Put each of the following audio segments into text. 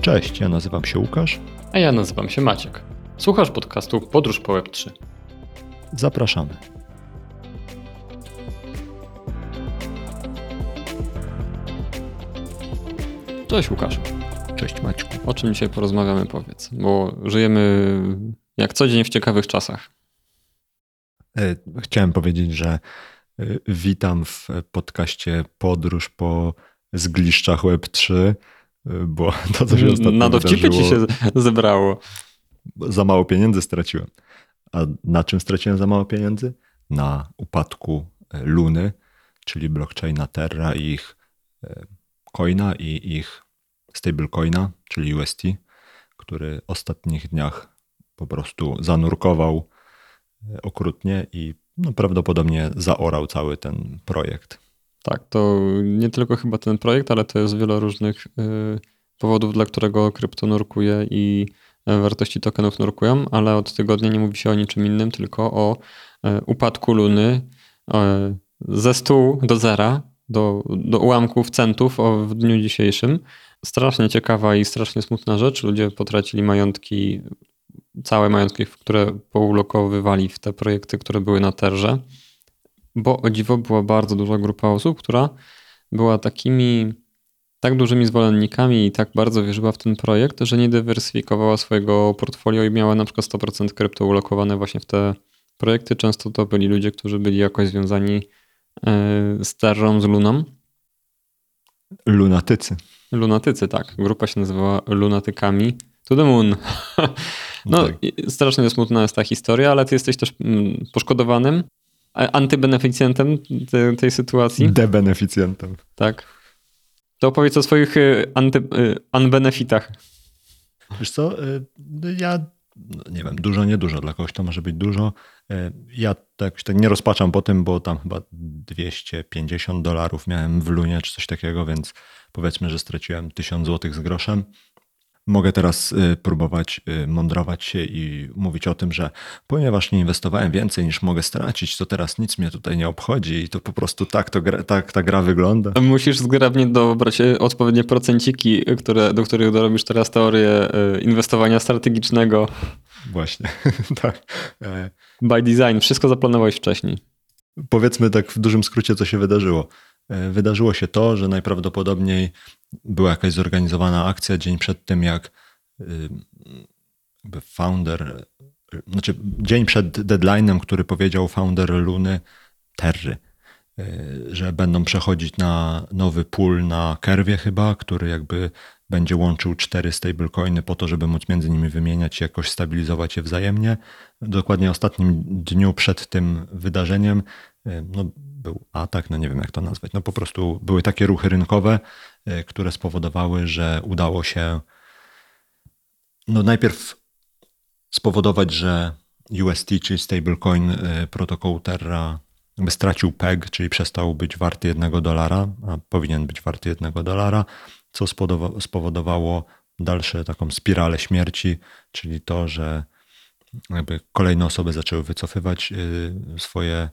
Cześć, ja nazywam się Łukasz. A ja nazywam się Maciek. Słuchasz podcastu Podróż po Web3. Zapraszamy. Cześć Łukaszu. Cześć Maćku. O czym dzisiaj porozmawiamy, powiedz, bo żyjemy jak co dzień w ciekawych czasach. E, chciałem powiedzieć, że e, witam w podcaście Podróż po zgliszczach Web3, e, bo to, co się ostatnio Na dowcipy ci się zebrało. Za mało pieniędzy straciłem. A na czym straciłem za mało pieniędzy? Na upadku Luny, czyli blockchaina Terra i ich coina i ich stablecoina, czyli UST, który w ostatnich dniach po prostu zanurkował e, okrutnie i no, prawdopodobnie zaorał cały ten projekt. Tak, to nie tylko chyba ten projekt, ale to jest wiele różnych y, powodów, dla którego krypto nurkuje i e, wartości tokenów nurkują, ale od tygodnia nie mówi się o niczym innym, tylko o y, upadku Luny y, ze 100 do zera, do, do ułamków centów w dniu dzisiejszym. Strasznie ciekawa i strasznie smutna rzecz. Ludzie potracili majątki, całe majątki, które poulokowywali w te projekty, które były na terze, bo o dziwo była bardzo duża grupa osób, która była takimi tak dużymi zwolennikami i tak bardzo wierzyła w ten projekt, że nie dywersyfikowała swojego portfolio i miała na przykład 100% krypto ulokowane właśnie w te projekty. Często to byli ludzie, którzy byli jakoś związani e, z terrą, z luną. Lunatycy. Lunatycy, tak. Grupa się nazywała Lunatykami. To the moon. No, tak. strasznie smutna jest ta historia, ale ty jesteś też mm, poszkodowanym, antybeneficjentem tej, tej sytuacji. Debeneficjentem. Tak. To opowiedz o swoich y, anty, y, unbenefitach. Wiesz co, y, ja no, nie wiem, dużo, niedużo, dla kogoś to może być dużo. Ja tak, tak nie rozpaczam po tym, bo tam chyba 250 dolarów miałem w Lunie czy coś takiego, więc powiedzmy, że straciłem 1000 złotych z groszem. Mogę teraz y, próbować y, mądrować się i mówić o tym, że ponieważ nie inwestowałem więcej niż mogę stracić, to teraz nic mnie tutaj nie obchodzi i to po prostu tak, to gra, tak ta gra wygląda. Musisz zgrabnie dobrać y, odpowiednie procenciki, które, do których dorobisz teraz teorię inwestowania strategicznego. Właśnie, tak. E, By design, wszystko zaplanowałeś wcześniej. Powiedzmy tak w dużym skrócie, co się wydarzyło. E, wydarzyło się to, że najprawdopodobniej była jakaś zorganizowana akcja dzień przed tym, jak y, founder, znaczy dzień przed deadline'em, który powiedział founder Luny, Terry, y, że będą przechodzić na nowy pool na Kerwie chyba, który jakby będzie łączył cztery stablecoiny po to, żeby móc między nimi wymieniać i jakoś stabilizować je wzajemnie. Dokładnie ostatnim dniu przed tym wydarzeniem y, no, był atak, no nie wiem jak to nazwać, no po prostu były takie ruchy rynkowe, e, które spowodowały, że udało się no najpierw spowodować, że UST, czyli stablecoin e, protokołu Terra jakby stracił PEG, czyli przestał być warty jednego dolara, a powinien być warty jednego dolara, co spowodowało dalsze taką spiralę śmierci, czyli to, że jakby kolejne osoby zaczęły wycofywać e, swoje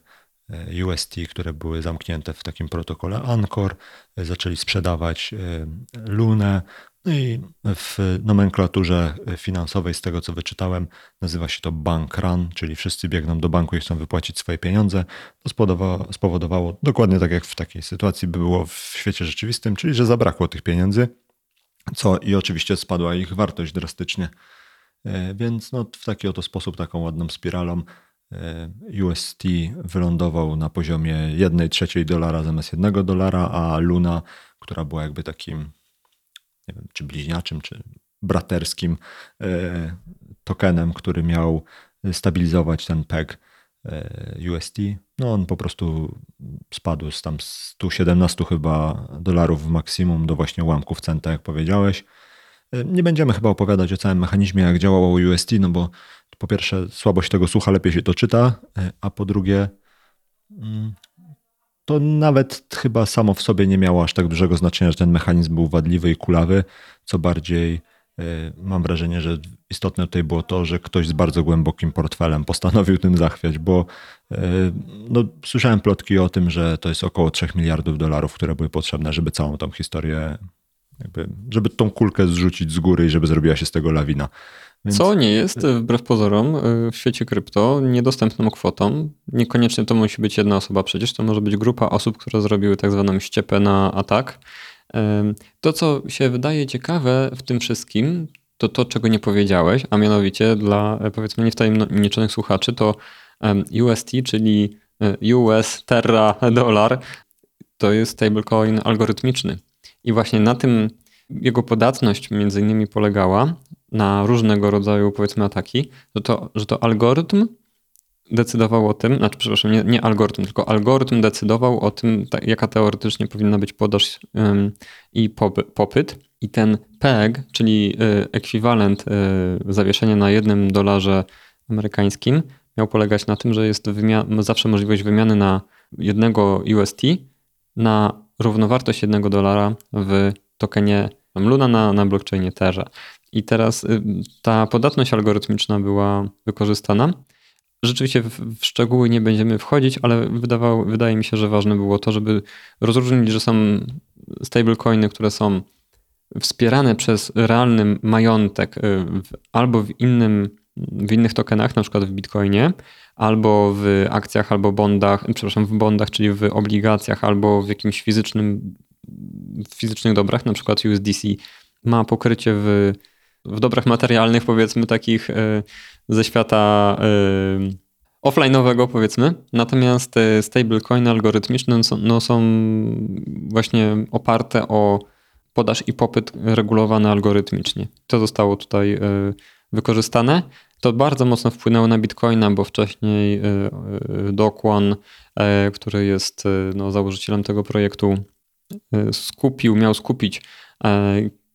UST, które były zamknięte w takim protokole Anchor, e, zaczęli sprzedawać e, Lunę. No i w nomenklaturze finansowej, z tego co wyczytałem, nazywa się to bank run, czyli wszyscy biegną do banku i chcą wypłacić swoje pieniądze. To spowodowało, spowodowało dokładnie tak jak w takiej sytuacji by było w świecie rzeczywistym, czyli że zabrakło tych pieniędzy, co i oczywiście spadła ich wartość drastycznie. Więc no, w taki oto sposób, taką ładną spiralą, E, UST wylądował na poziomie 1 trzeciej dolara zamiast 1 dolara, a Luna, która była jakby takim, nie wiem, czy bliźniaczym, czy braterskim e, tokenem, który miał stabilizować ten PEG e, UST, no on po prostu spadł z tam 117 chyba dolarów w maksimum do właśnie ułamków centa, jak powiedziałeś. Nie będziemy chyba opowiadać o całym mechanizmie, jak działało UST, no bo po pierwsze słabość tego słucha, lepiej się to czyta, e, a po drugie mm, to nawet chyba samo w sobie nie miało aż tak dużego znaczenia, że ten mechanizm był wadliwy i kulawy, co bardziej e, mam wrażenie, że istotne tutaj było to, że ktoś z bardzo głębokim portfelem postanowił tym zachwiać, bo e, no, słyszałem plotki o tym, że to jest około 3 miliardów dolarów, które były potrzebne, żeby całą tą historię Jakby, żeby tą kulkę zrzucić z góry i żeby zrobiła się z tego lawina. Więc... Co nie jest, wbrew pozorom, w świecie krypto niedostępną kwotą. Niekoniecznie to musi być jedna osoba, przecież to może być grupa osób, które zrobiły tak zwaną ściepę na atak. To, co się wydaje ciekawe w tym wszystkim, to to, czego nie powiedziałeś, a mianowicie dla powiedzmy niewtajemniczonych słuchaczy, to UST, czyli e, US Terra Dollar, to jest stablecoin algorytmiczny. I właśnie na tym jego podatność między innymi polegała na różnego rodzaju powiedzmy ataki, to, to że to algorytm decydował o tym, znaczy przepraszam, nie, nie algorytm, tylko algorytm decydował o tym, ta, jaka teoretycznie powinna być podaż ym, i popyt. I ten PEG, czyli y, ekwiwalent y, zawieszenia na jednym dolarze amerykańskim, miał polegać na tym, że jest zawsze możliwość wymiany na jednego UST na równowartość jednego dolara w tokenie Luna na, na blockchainie Terra. I teraz y, ta podatność algorytmiczna była wykorzystana. Rzeczywiście w, szczegóły nie będziemy wchodzić, ale wydawało, wydaje mi się, że ważne było to, żeby rozróżnić, że są stablecoiny, które są wspierane przez realny majątek y, w, albo w, innym, w innych tokenach, na przykład w Bitcoinie, albo w akcjach, albo bondach, przepraszam, w bondach, czyli w obligacjach, albo w jakimś fizycznym, fizycznych dobrach, na przykład USDC ma pokrycie w, w dobrach materialnych, powiedzmy takich y, ze świata y, offline'owego, powiedzmy. Natomiast stablecoiny algorytmiczne są, no, są właśnie oparte o podaż i popyt regulowane algorytmicznie. To zostało tutaj wykorzystane. To bardzo mocno wpłynęło na Bitcoina, bo wcześniej Dokwan, który jest no, założycielem tego projektu, skupił, miał skupić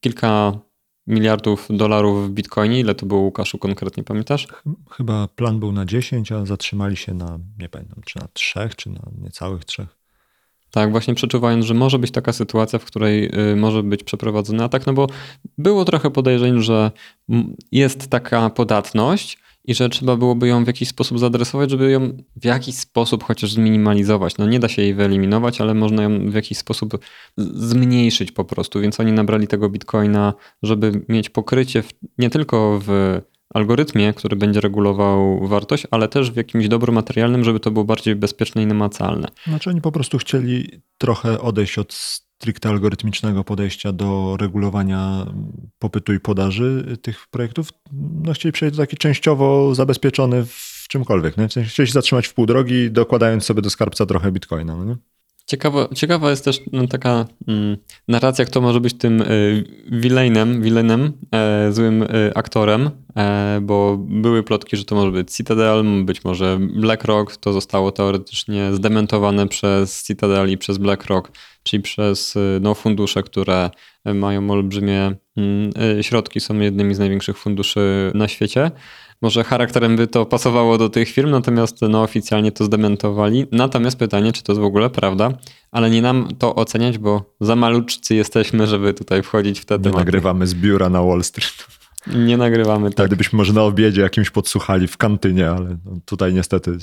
kilka miliardów dolarów w Bitcoinie. Ile to było, Łukaszu, konkretnie pamiętasz? Chyba plan był na 10, a zatrzymali się na, nie pamiętam, czy na 3, czy na niecałych 3. Tak, właśnie przeczuwając, że może być taka sytuacja, w której y, może być przeprowadzony atak, no bo było trochę podejrzeń, że jest taka podatność i że trzeba byłoby ją w jakiś sposób zaadresować, żeby ją w jakiś sposób chociaż zminimalizować. No nie da się jej wyeliminować, ale można ją w jakiś sposób zmniejszyć po prostu, więc oni nabrali tego bitcoina, żeby mieć pokrycie w, nie tylko w algorytmie, który będzie regulował wartość, ale też w jakimś dobru materialnym, żeby to było bardziej bezpieczne i namacalne. Znaczy oni po prostu chcieli trochę odejść od stricte algorytmicznego podejścia do regulowania popytu i podaży tych projektów. No chcieli przejść do taki częściowo zabezpieczony w czymkolwiek. Nie? Chcieli się zatrzymać w pół drogi, dokładając sobie do skarbca trochę bitcoina. No nie? Ciekawa, ciekawa jest też no, taka mm, narracja, kto może być tym y, villainem, villainem e, złym y, aktorem, e, bo były plotki, że to może być Citadel, być może BlackRock. To zostało teoretycznie zdementowane przez Citadel i przez BlackRock, czyli przez y, no, fundusze, które mają olbrzymie mm, y, środki, są jednymi z największych funduszy na świecie. Może charakterem by to pasowało do tych firm, natomiast no, oficjalnie to zdementowali. Natomiast pytanie, czy to jest w ogóle prawda, ale nie nam to oceniać, bo za maluczcy jesteśmy, żeby tutaj wchodzić w te Nie nagrywamy z biura na Wall Street. Nie nagrywamy, tak. Wtedy byśmy może na obiedzie jakimś podsłuchali w kantynie, ale tutaj niestety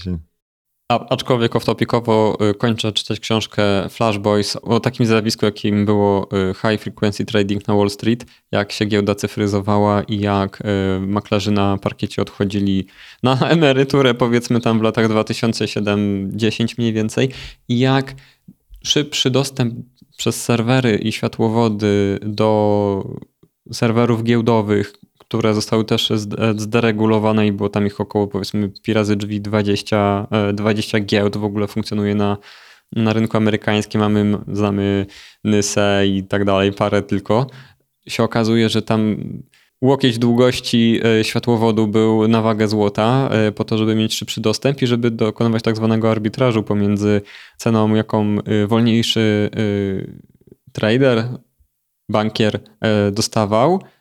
a, aczkolwiek off-topicowo y, kończę czytać książkę Flash Boys o takim zjawisku, jakim było y, high frequency trading na Wall Street, jak się giełda cyfryzowała i jak y, maklerzy na parkiecie odchodzili na emeryturę powiedzmy tam w latach 2007-10 mniej więcej i jak szybszy dostęp przez serwery i światłowody do serwerów giełdowych, które zostały też zderegulowane i było tam ich około powiedzmy pi razy drzwi 20, 20 giełd w ogóle funkcjonuje na, na rynku amerykańskim. Mamy, znamy Nysę i tak dalej, parę tylko. Się okazuje, że tam łokieć długości e, światłowodu był na wagę złota e, po to, żeby mieć szybszy dostęp i żeby dokonywać tak zwanego arbitrażu pomiędzy ceną, jaką e, wolniejszy trader, bankier dostawał, E,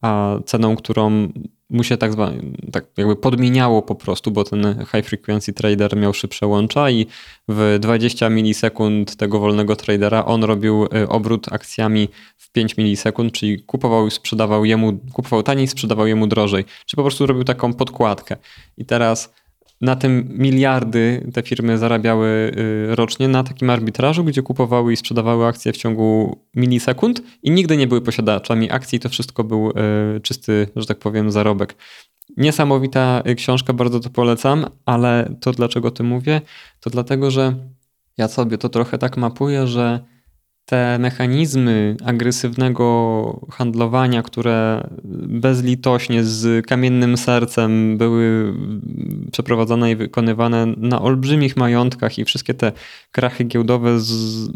a ceną, którą mu się tak, zwa, tak jakby podmieniało po prostu, bo ten high frequency trader miał szybsze łącza i w 20 milisekund tego wolnego tradera on robił e, obrót akcjami w 5 milisekund, czyli kupował i sprzedawał jemu, kupował taniej, sprzedawał jemu drożej, czy po prostu robił taką podkładkę. I teraz na tym miliardy te firmy zarabiały y, rocznie na takim arbitrażu, gdzie kupowały i sprzedawały akcje w ciągu milisekund i nigdy nie były posiadaczami akcji. To wszystko był y, czysty, że tak powiem, zarobek. Niesamowita książka, bardzo to polecam, ale to dlaczego to mówię? To dlatego, że ja sobie to trochę tak mapuję, że te mechanizmy agresywnego handlowania, które bezlitośnie z kamiennym sercem były przeprowadzane i wykonywane na olbrzymich majątkach i wszystkie te krachy giełdowe, z,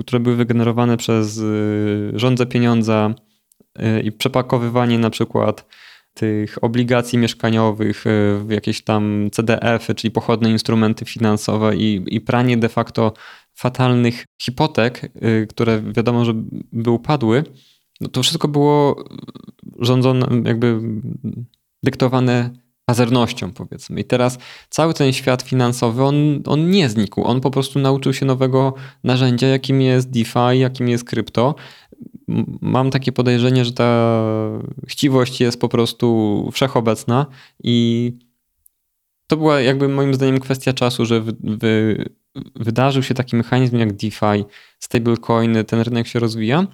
które były wygenerowane przez y, rządze pieniądza y, i przepakowywanie na przykład tych obligacji mieszkaniowych y, w jakieś tam CDF-y, czyli pochodne instrumenty finansowe i, i pranie de facto fatalnych hipotek, y, które wiadomo, że by upadły, no to wszystko było rządzone, jakby dyktowane pazernością, powiedzmy. I teraz cały ten świat finansowy, on, on nie znikł. On po prostu nauczył się nowego narzędzia, jakim jest DeFi, jakim jest krypto. Mam takie podejrzenie, że ta chciwość jest po prostu wszechobecna i to była jakby moim zdaniem kwestia czasu, że wy, wy, wydarzył się taki mechanizm jak DeFi, stablecoiny, ten rynek się rozwija,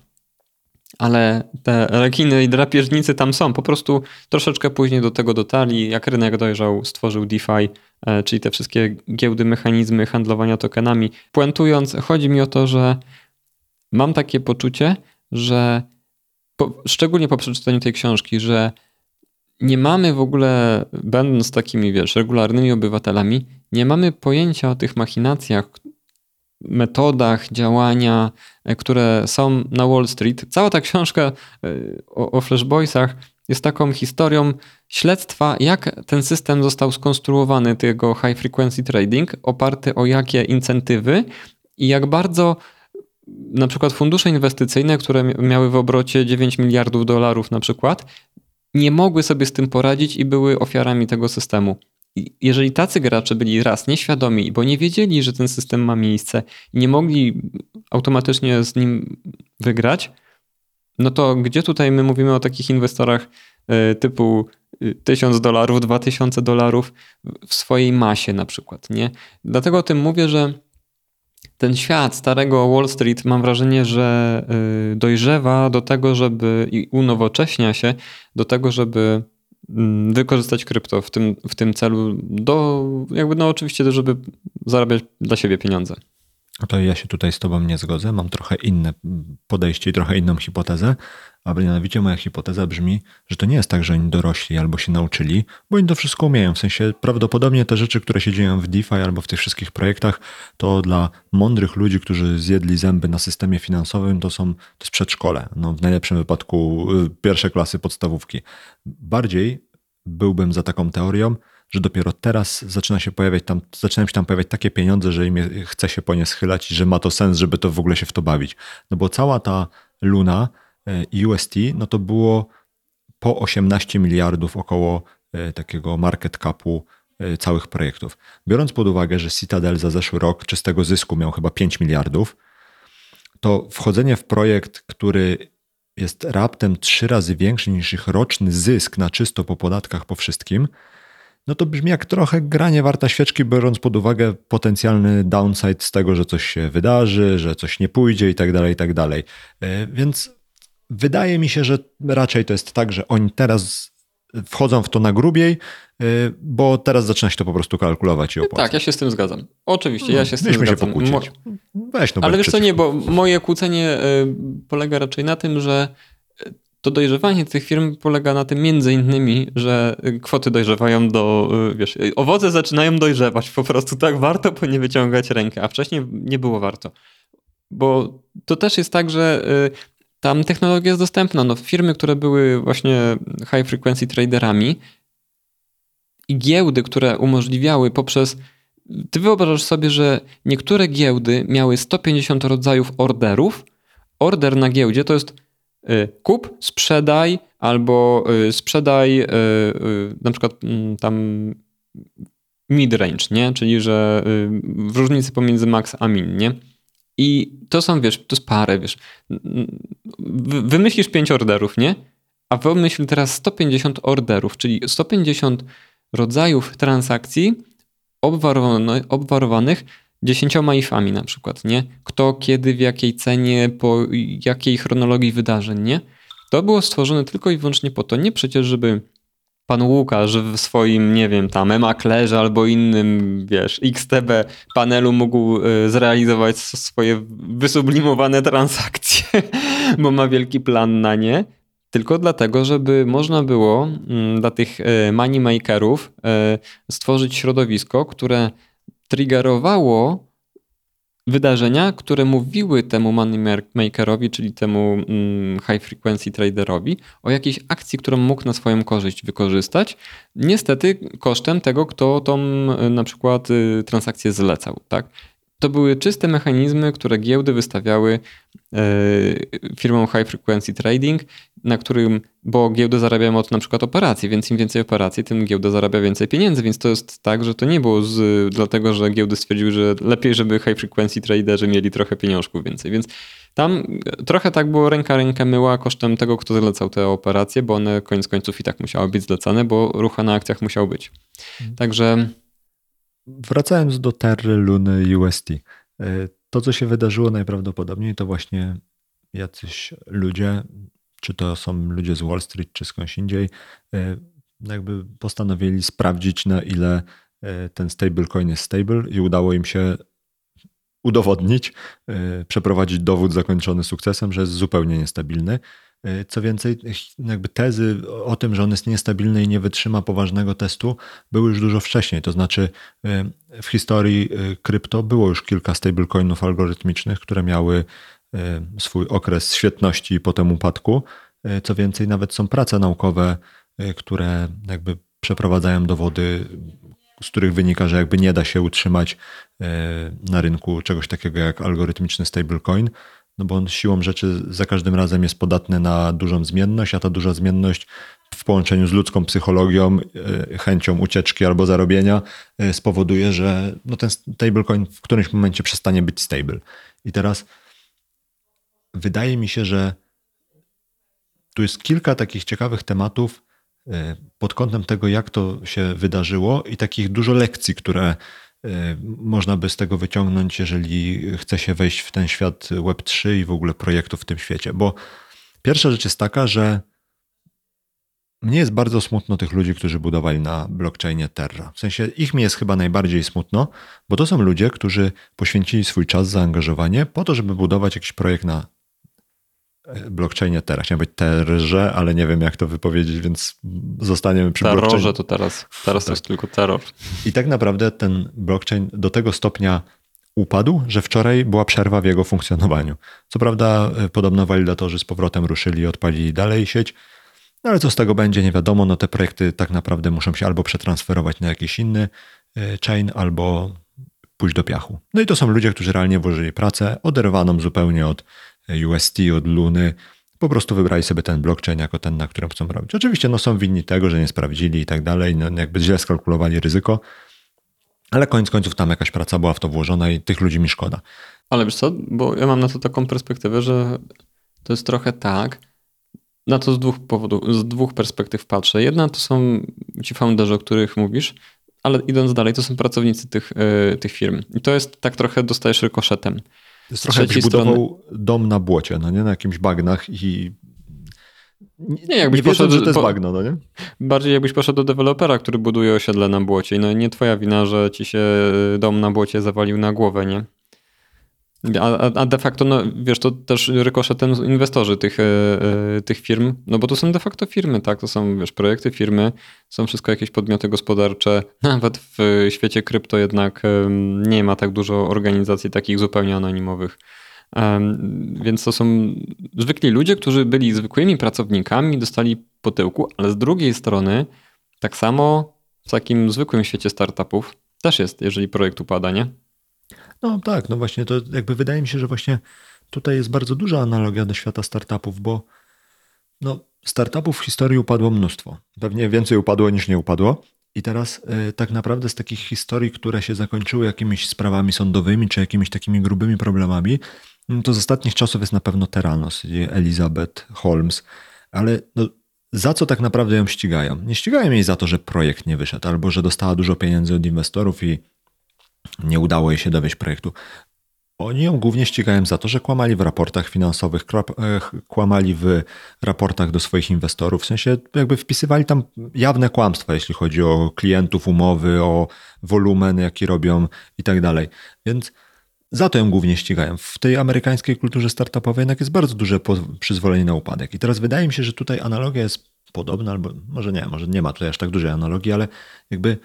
ale te rekiny i drapieżnicy tam są. Po prostu troszeczkę później do tego dotarli. Jak rynek dojrzał, stworzył DeFi, e, czyli te wszystkie giełdy, mechanizmy handlowania tokenami. Puentując, chodzi mi o to, że mam takie poczucie, że po, szczególnie po przeczytaniu tej książki, że nie mamy w ogóle, będąc takimi, wiesz, regularnymi obywatelami, nie mamy pojęcia o tych machinacjach, metodach działania, e, które są na Wall Street. Cała ta książka e, o, o Flashboysach jest taką historią śledztwa, jak ten system został skonstruowany, tego high frequency trading, oparty o jakie incentywy i jak bardzo na przykład fundusze inwestycyjne, które miały w obrocie 9 miliardów dolarów na przykład, nie mogły sobie z tym poradzić i były ofiarami tego systemu. Jeżeli tacy gracze byli raz nieświadomi, bo nie wiedzieli, że ten system ma miejsce i nie mogli automatycznie z nim wygrać, no to gdzie tutaj my mówimy o takich inwestorach e, typu 1000 dolarów, 2000 dolarów w swojej masie na przykład, nie? Dlatego o tym mówię, że ten świat starego Wall Street mam wrażenie, że y, dojrzewa do tego, żeby i unowocześnia się do tego, żeby mm, wykorzystać krypto w tym, w tym celu do, jakby no oczywiście, żeby zarabiać dla siebie pieniądze. To ja się tutaj z Tobą nie zgodzę. Mam trochę inne podejście i trochę inną hipotezę. A mianowicie moja hipoteza brzmi, że to nie jest tak, że oni dorośli albo się nauczyli, bo oni to wszystko umieją. W sensie prawdopodobnie te rzeczy, które się dzieją w DeFi albo w tych wszystkich projektach, to dla mądrych ludzi, którzy zjedli zęby na systemie finansowym, to są to jest przedszkole. No, w najlepszym wypadku y, pierwsze klasy podstawówki. Bardziej byłbym za taką teorią, że dopiero teraz zaczyna się pojawiać tam, zaczynają się tam pojawiać takie pieniądze, że im chce się po nie schylać i że ma to sens, żeby to w ogóle się w to bawić. No bo cała ta luna e, UST, no to było po 18 miliardów około e, takiego market capu e, całych projektów. Biorąc pod uwagę, że Citadel za zeszły rok czystego zysku miał chyba 5 miliardów, to wchodzenie w projekt, który jest raptem trzy razy większy niż ich roczny zysk na czysto po podatkach po wszystkim, no to brzmi jak trochę granie warta świeczki, biorąc pod uwagę potencjalny downside z tego, że coś się wydarzy, że coś nie pójdzie i tak dalej, i tak dalej. E, więc wydaje mi się, że raczej to jest tak, że oni teraz wchodzą w to na grubiej, e, bo teraz zaczyna się to po prostu kalkulować i opłacać. Tak, ja się z tym zgadzam. Oczywiście, no, ja się z tym zgadzam. się pokłócić. Weź no Ale wiesz co, nie, bo moje kłócenie e, polega raczej na tym, że to dojrzewanie tych firm polega na tym między innymi, że kwoty dojrzewają do, y, wiesz, owoce zaczynają dojrzewać po prostu, tak? Warto po nie wyciągać rękę, a wcześniej nie było warto. Bo to też jest tak, że y, tam technologia jest dostępna. No, firmy, które były właśnie high frequency traderami i giełdy, które umożliwiały poprzez ty wyobrażasz sobie, że niektóre giełdy miały 150 rodzajów orderów. Order na giełdzie to jest Y, kup, sprzedaj albo y, sprzedaj y, na przykład mm, tam mid-range, nie? Czyli, że w różnicy pomiędzy max a min, nie? I to są, wiesz, to jest parę, wiesz. Wymyślisz pięć orderów, nie? A wymyśl teraz 150 orderów, czyli 150 rodzajów transakcji obwarowanych dziesięcioma ifami na przykład, nie? Kto, kiedy, w jakiej cenie, po jakiej chronologii wydarzeń, nie? To było stworzone tylko i wyłącznie po to, nie przecież, żeby pan Łukasz w swoim, nie wiem, tam emaklerze albo innym, wiesz, XTB panelu mógł y, zrealizować swoje wysublimowane transakcje, bo ma wielki plan na nie, tylko dlatego, żeby można było mm, dla tych y, money makerów y, stworzyć środowisko, które triggerowało wydarzenia, które mówiły temu moneymakerowi, czyli temu mm, high frequency traderowi, o jakiejś akcji, którą mógł na swoją korzyść wykorzystać, niestety kosztem tego, kto tą na przykład y, transakcję zlecał. Tak? To były czyste mechanizmy, które giełdy wystawiały y, firmom high frequency trading, na którym, bo giełdy zarabiają od na przykład operacji, więc im więcej operacji, tym giełda zarabia więcej pieniędzy, więc to jest tak, że to nie było z, dlatego, że giełdy stwierdziły, że lepiej, żeby high frequency traderzy mieli trochę pieniążków więcej, więc tam trochę tak było ręka rękę myła kosztem tego, kto zlecał te operacje, bo one koniec końców i tak musiały być zlecane, bo ruch na akcjach musiał być. Mhm. Także Wracając do Terry, Luny, UST. E, to, co się wydarzyło najprawdopodobniej, to właśnie jacyś ludzie, czy to są ludzie z Wall Street, czy skądś indziej, e, jakby postanowili sprawdzić, na ile e, ten stablecoin jest stable i udało im się udowodnić, przeprowadzić dowód zakończony sukcesem, że jest zupełnie niestabilny. E, co więcej, jakby tezy o tym, że on jest niestabilny i nie wytrzyma poważnego testu, były już dużo wcześniej. To znaczy, e, w historii e, krypto było już kilka stablecoinów algorytmicznych, które miały swój okres świetności i potem upadku. Co więcej, nawet są prace naukowe, które jakby przeprowadzają dowody, z których wynika, że jakby nie da się utrzymać na rynku czegoś takiego jak algorytmiczny stablecoin no bo on siłą rzeczy za każdym razem jest podatny na dużą zmienność, a ta duża zmienność w połączeniu z ludzką psychologią, e, chęcią ucieczki albo zarobienia e, spowoduje, że no ten stablecoin w którymś momencie przestanie być stable. I teraz wydaje mi się, że tu jest kilka takich ciekawych tematów e, pod kątem tego, jak to się wydarzyło i takich dużo lekcji, które można by z tego wyciągnąć, jeżeli chce się wejść w ten świat Web3 i w ogóle projektów w tym świecie. Bo pierwsza rzecz jest taka, że mnie jest bardzo smutno tych ludzi, którzy budowali na blockchainie Terra. W sensie ich mi jest chyba najbardziej smutno, bo to są ludzie, którzy poświęcili swój czas, zaangażowanie po to, żeby budować jakiś projekt na blockchainie teraz. Chciałem być terrze, ale nie wiem jak to wypowiedzieć, więc zostaniemy przy Terrorze blockchainie. to teraz, teraz tak. to jest tylko terror. I tak naprawdę ten blockchain do tego stopnia upadł, że wczoraj była przerwa w jego funkcjonowaniu. Co prawda e, podobno walidatorzy z powrotem ruszyli i odpalili dalej sieć, no ale co z tego będzie, nie wiadomo. No te projekty tak naprawdę muszą się albo przetransferować na jakiś inny e, chain, albo pójść do piachu. No i to są ludzie, którzy realnie włożyli pracę, oderwaną zupełnie od UST, od Luny, po prostu wybrali sobie ten blockchain jako ten, na którym chcą robić. Oczywiście no, są winni tego, że nie sprawdzili i tak dalej, no, jakby źle skalkulowali ryzyko, ale koniec końców tam jakaś praca była w to włożona i tych ludzi mi szkoda. Ale wiesz co, bo ja mam na to taką perspektywę, że to jest trochę tak, na to z dwóch powodów, z dwóch perspektyw patrzę. Jedna to są ci founderzy, o których mówisz, ale idąc dalej, to są pracownicy tych, yy, tych firm. I to jest tak trochę dostajesz rykoszetem. To jest trochę jakbyś budował dom na błocie, no nie? Na jakimś bagnach i nie, jakbyś nie poszedł, że to jest po, bagno, no nie? Bardziej jakbyś poszedł do dewelopera, który buduje osiedle na błocie. No nie twoja wina, że ci się dom na błocie zawalił na głowę, nie? A, a de facto, no wiesz, to też rykoszetem inwestorzy tych, e, e, tych firm, no bo to są de facto firmy, tak? To są, wiesz, projekty firmy, są wszystko jakieś podmioty gospodarcze. Nawet w świecie krypto jednak nie ma tak dużo organizacji takich zupełnie anonimowych. Więc to są zwykli ludzie, którzy byli zwykłymi pracownikami, dostali po tyłku, ale z drugiej strony tak samo w takim zwykłym świecie startupów też jest, jeżeli projekt upada, nie? No tak, no właśnie to jakby wydaje mi się, że właśnie tutaj jest bardzo duża analogia do świata startupów, bo no, startupów w historii upadło mnóstwo. Pewnie więcej upadło niż nie upadło. I teraz y, tak naprawdę z takich historii, które się zakończyły jakimiś sprawami sądowymi czy jakimiś takimi grubymi problemami, no to z ostatnich czasów jest na pewno Teranos, Elizabeth Holmes, ale no, za co tak naprawdę ją ścigają? Nie ścigają jej za to, że projekt nie wyszedł, albo że dostała dużo pieniędzy od inwestorów i nie udało jej się dowieść projektu. Oni ją głównie ścigają za to, że kłamali w raportach finansowych, kłamali w raportach do swoich inwestorów, w sensie jakby wpisywali tam jawne kłamstwa, jeśli chodzi o klientów, umowy, o wolumen, jaki robią i tak dalej. Więc za to ją głównie ścigają. W tej amerykańskiej kulturze startupowej jednak jest bardzo duże przyzwolenie na upadek. I teraz wydaje mi się, że tutaj analogia jest podobna, albo może nie, może nie ma tutaj aż tak dużej analogii, ale jakby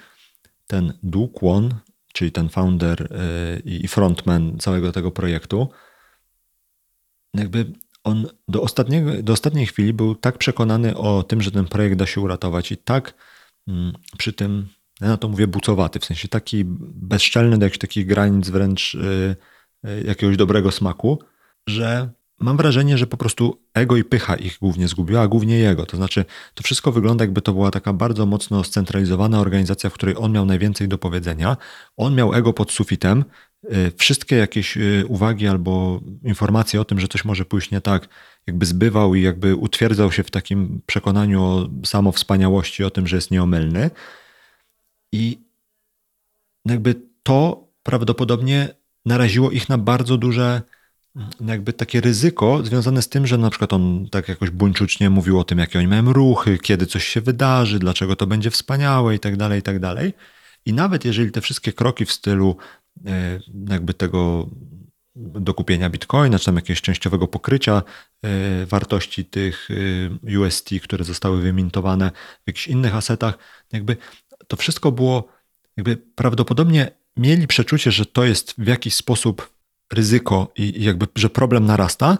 ten Du Kwon czyli ten founder y, i frontman całego tego projektu, jakby on do, ostatniego, do ostatniej chwili był tak przekonany o tym, że ten projekt da się uratować i tak mm, przy tym, ja na to mówię bucowaty, w sensie taki bezczelny do jakichś takich granic wręcz y, y, jakiegoś dobrego smaku, że mam wrażenie, że po prostu ego i pycha ich głównie zgubiła, a głównie jego. To znaczy, to wszystko wygląda jakby to była taka bardzo mocno scentralizowana organizacja, w której on miał najwięcej do powiedzenia. On miał ego pod sufitem. Y, wszystkie jakieś y, uwagi albo informacje o tym, że coś może pójść nie tak, jakby zbywał i jakby utwierdzał się w takim przekonaniu o samowspaniałości, o tym, że jest nieomylny. I jakby to prawdopodobnie naraziło ich na bardzo duże jakby takie ryzyko związane z tym, że na przykład on tak jakoś buńczucznie mówił o tym, jakie oni mają ruchy, kiedy coś się wydarzy, dlaczego to będzie wspaniałe i tak dalej, i tak dalej. I nawet jeżeli te wszystkie kroki w stylu e, jakby tego dokupienia bitcoina, czy tam jakiegoś częściowego pokrycia e, wartości tych e, UST, które zostały wymintowane w jakichś innych asetach, jakby to wszystko było, jakby prawdopodobnie mieli przeczucie, że to jest w jakiś sposób ryzyko i jakby, że problem narasta,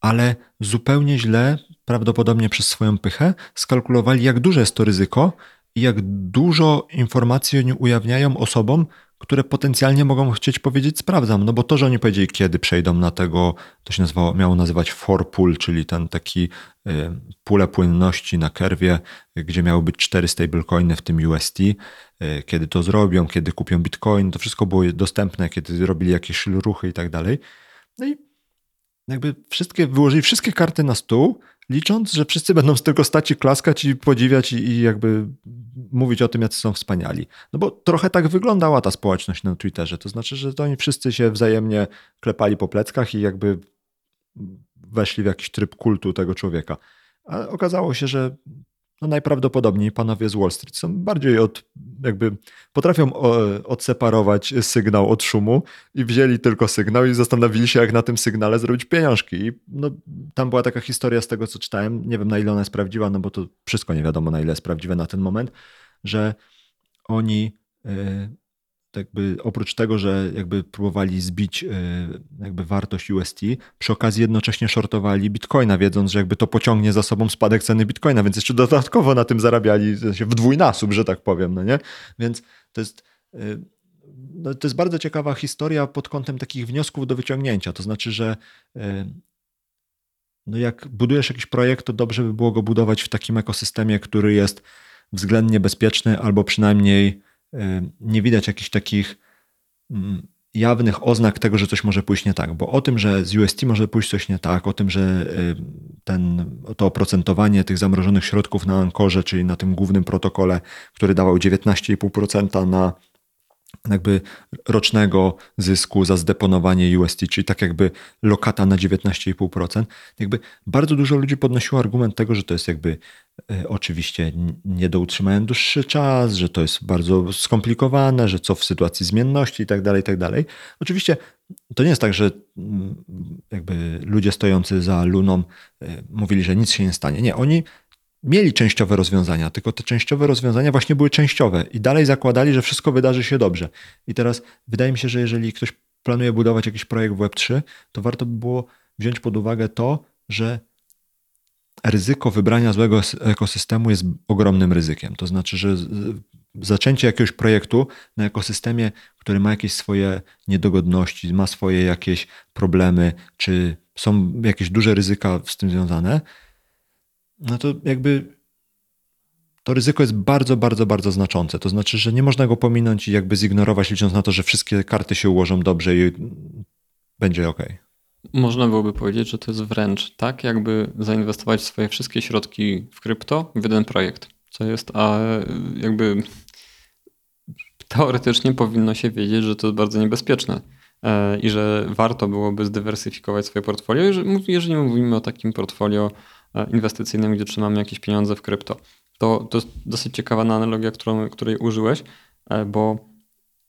ale zupełnie źle, prawdopodobnie przez swoją pychę, skalkulowali, jak duże jest to ryzyko i jak dużo informacji oni ujawniają osobom, które potencjalnie mogą chcieć powiedzieć sprawdzam, no bo to, że oni powiedzieli kiedy przejdą na tego, to się nazywało, miało nazywać for pool, czyli ten taki y, pulę płynności na kerwie, gdzie miały być cztery stablecoiny w tym UST, y, kiedy to zrobią, kiedy kupią bitcoin, to wszystko było dostępne, kiedy robili jakieś ruchy i tak dalej. No i jakby wszystkie, wyłożyli wszystkie karty na stół, licząc, że wszyscy będą z tego stać i klaskać i podziwiać i, i jakby mówić o tym, jacy są wspaniali. No bo trochę tak wyglądała ta społeczność na Twitterze. To znaczy, że to oni wszyscy się wzajemnie klepali po pleckach i jakby weszli w jakiś tryb kultu tego człowieka. A okazało się, że no najprawdopodobniej panowie z Wall Street są bardziej od, jakby potrafią odseparować sygnał od szumu i wzięli tylko sygnał i zastanowili się, jak na tym sygnale zrobić pieniążki. I no, tam była taka historia z tego, co czytałem. Nie wiem, na ile ona jest prawdziwa, no bo to wszystko nie wiadomo, na ile jest prawdziwe na ten moment, że oni e, jakby oprócz tego, że jakby próbowali zbić e, jakby wartość UST, przy okazji jednocześnie shortowali bitcoina, wiedząc, że jakby to pociągnie za sobą spadek ceny bitcoina, więc jeszcze dodatkowo na tym zarabiali w dwójnasób, że tak powiem, no nie? Więc to jest e, no to jest bardzo ciekawa historia pod kątem takich wniosków do wyciągnięcia. To znaczy, że e, no jak budujesz jakiś projekt, to dobrze by było go budować w takim ekosystemie, który jest względnie bezpieczny albo przynajmniej nie widać jakichś takich mm, jawnych oznak tego, że coś może pójść nie tak, bo o tym, że z UST może pójść coś nie tak, o tym, że ten, to oprocentowanie tych zamrożonych środków na Ankorze, czyli na tym głównym protokole, który dawał 19,5% na jakby rocznego zysku za zdeponowanie UST, czyli tak jakby lokata na 19,5%. Jakby bardzo dużo ludzi podnosiło argument tego, że to jest jakby e, oczywiście nie do utrzymania dłuższy czas, że to jest bardzo skomplikowane, że co w sytuacji zmienności i tak dalej, i tak dalej. Oczywiście to nie jest tak, że mm, jakby ludzie stojący za Luną e, mówili, że nic się nie stanie. Nie, oni mieli częściowe rozwiązania, tylko te częściowe rozwiązania właśnie były częściowe i dalej zakładali, że wszystko wydarzy się dobrze. I teraz wydaje mi się, że jeżeli ktoś planuje budować jakiś projekt w Web3, to warto by było wziąć pod uwagę to, że ryzyko wybrania złego ekosystemu jest ogromnym ryzykiem. To znaczy, że zaczęcie jakiegoś projektu na ekosystemie, który ma jakieś swoje niedogodności, ma swoje jakieś problemy, czy są jakieś duże ryzyka z tym związane, no to jakby to ryzyko jest bardzo, bardzo, bardzo znaczące. To znaczy, że nie można go pominąć i jakby zignorować, licząc na to, że wszystkie karty się ułożą dobrze i będzie ok. Można byłoby powiedzieć, że to jest wręcz tak, jakby zainwestować swoje wszystkie środki w krypto w jeden projekt. Co jest, a jakby teoretycznie powinno się wiedzieć, że to jest bardzo niebezpieczne e, i że warto byłoby zdywersyfikować swoje portfolio, jeżeli mówimy o takim portfolio e, inwestycyjnym, gdzie trzymamy jakieś pieniądze w krypto. To, to jest dosyć ciekawa analogia, którą, której użyłeś, e, bo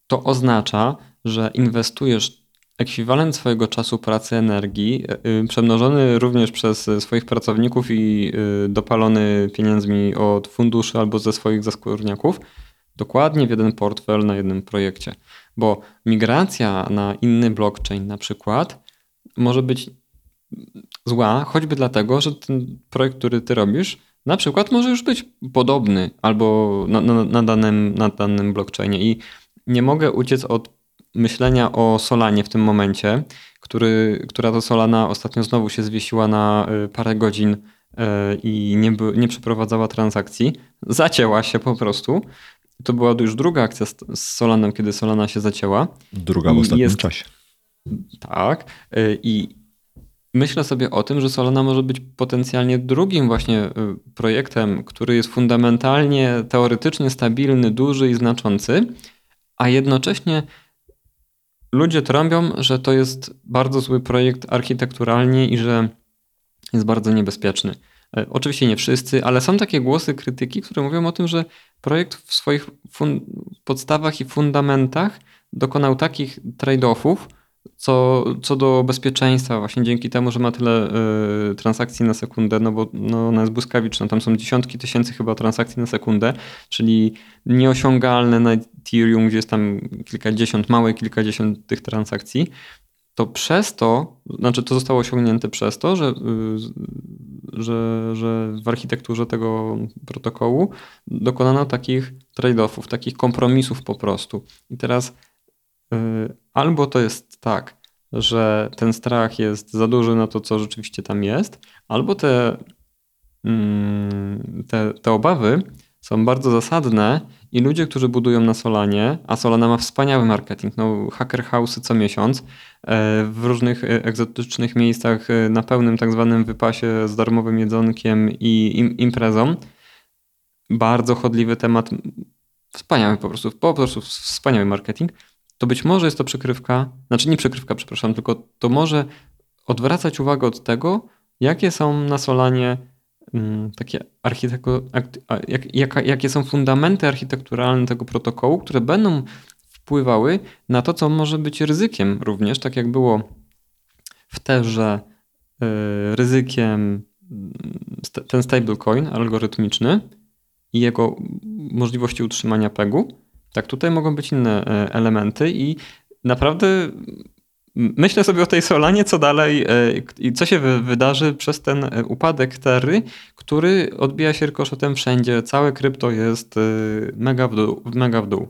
to oznacza, że inwestujesz ekwiwalent swojego czasu pracy, energii, przemnożony również przez swoich pracowników i dopalony pieniędzmi od funduszy albo ze swoich zaskórniaków, dokładnie w jeden portfel na jednym projekcie. Bo migracja na inny blockchain na przykład może być zła, choćby dlatego, że ten projekt, który ty robisz, na przykład może już być podobny albo na, na, na, danym, na danym blockchainie. I nie mogę uciec od myślenia o Solanie w tym momencie, który, która to Solana ostatnio znowu się zwiesiła na y, parę godzin y, i nie, nie przeprowadzała transakcji. Zacięła się po prostu. To była już druga akcja z, z Solanem, kiedy Solana się zacięła. Druga w ostatnim jest, czasie. Tak. Y, I myślę sobie o tym, że Solana może być potencjalnie drugim właśnie y, projektem, który jest fundamentalnie, teoretycznie stabilny, duży i znaczący, a jednocześnie ludzie trąbią, że to jest bardzo zły projekt architekturalnie i że jest bardzo niebezpieczny. E, oczywiście nie wszyscy, ale są takie głosy krytyki, które mówią o tym, że projekt w swoich podstawach i fundamentach dokonał takich trade-offów, co, co do bezpieczeństwa, właśnie dzięki temu, że ma tyle y, transakcji na sekundę, no bo no, ona jest błyskawiczna, tam są dziesiątki tysięcy chyba transakcji na sekundę, czyli nieosiągalne na Ethereum, gdzie jest tam kilkadziesiąt, małe kilkadziesiąt tych transakcji, to przez to, znaczy to zostało osiągnięte przez to, że, y, że, że w architekturze tego protokołu dokonano takich trade-offów, takich kompromisów po prostu. I teraz albo to jest tak, że ten strach jest za duży na to, co rzeczywiście tam jest, albo te, mm, te, te obawy są bardzo zasadne i ludzie, którzy budują na Solanie, a Solana ma wspaniały marketing, no hacker house'y co miesiąc, e, w różnych e, egzotycznych miejscach e, na pełnym tak zwanym wypasie z darmowym jedzonkiem i imprezą. Bardzo chodliwy temat, wspaniały po prostu, po prostu wspaniały marketing. To być może jest to przykrywka, znaczy nie przykrywka, przepraszam, tylko to może odwracać uwagę od tego, jakie są na Solanie Mm, takie jak, jak, jakie są fundamenty architekturalne tego protokołu, które będą wpływały na to, co może być ryzykiem również, tak jak było w terze y, ryzykiem mm, ten stablecoin algorytmiczny i jego możliwości utrzymania pegu. Tak, tutaj mogą być inne y, elementy i naprawdę Myślę sobie o tej Solanie, co dalej e, i co się wydarzy przez ten e, upadek Terry, który odbija się rykoszetem wszędzie. Całe krypto jest e, mega w dół. Mega w dół.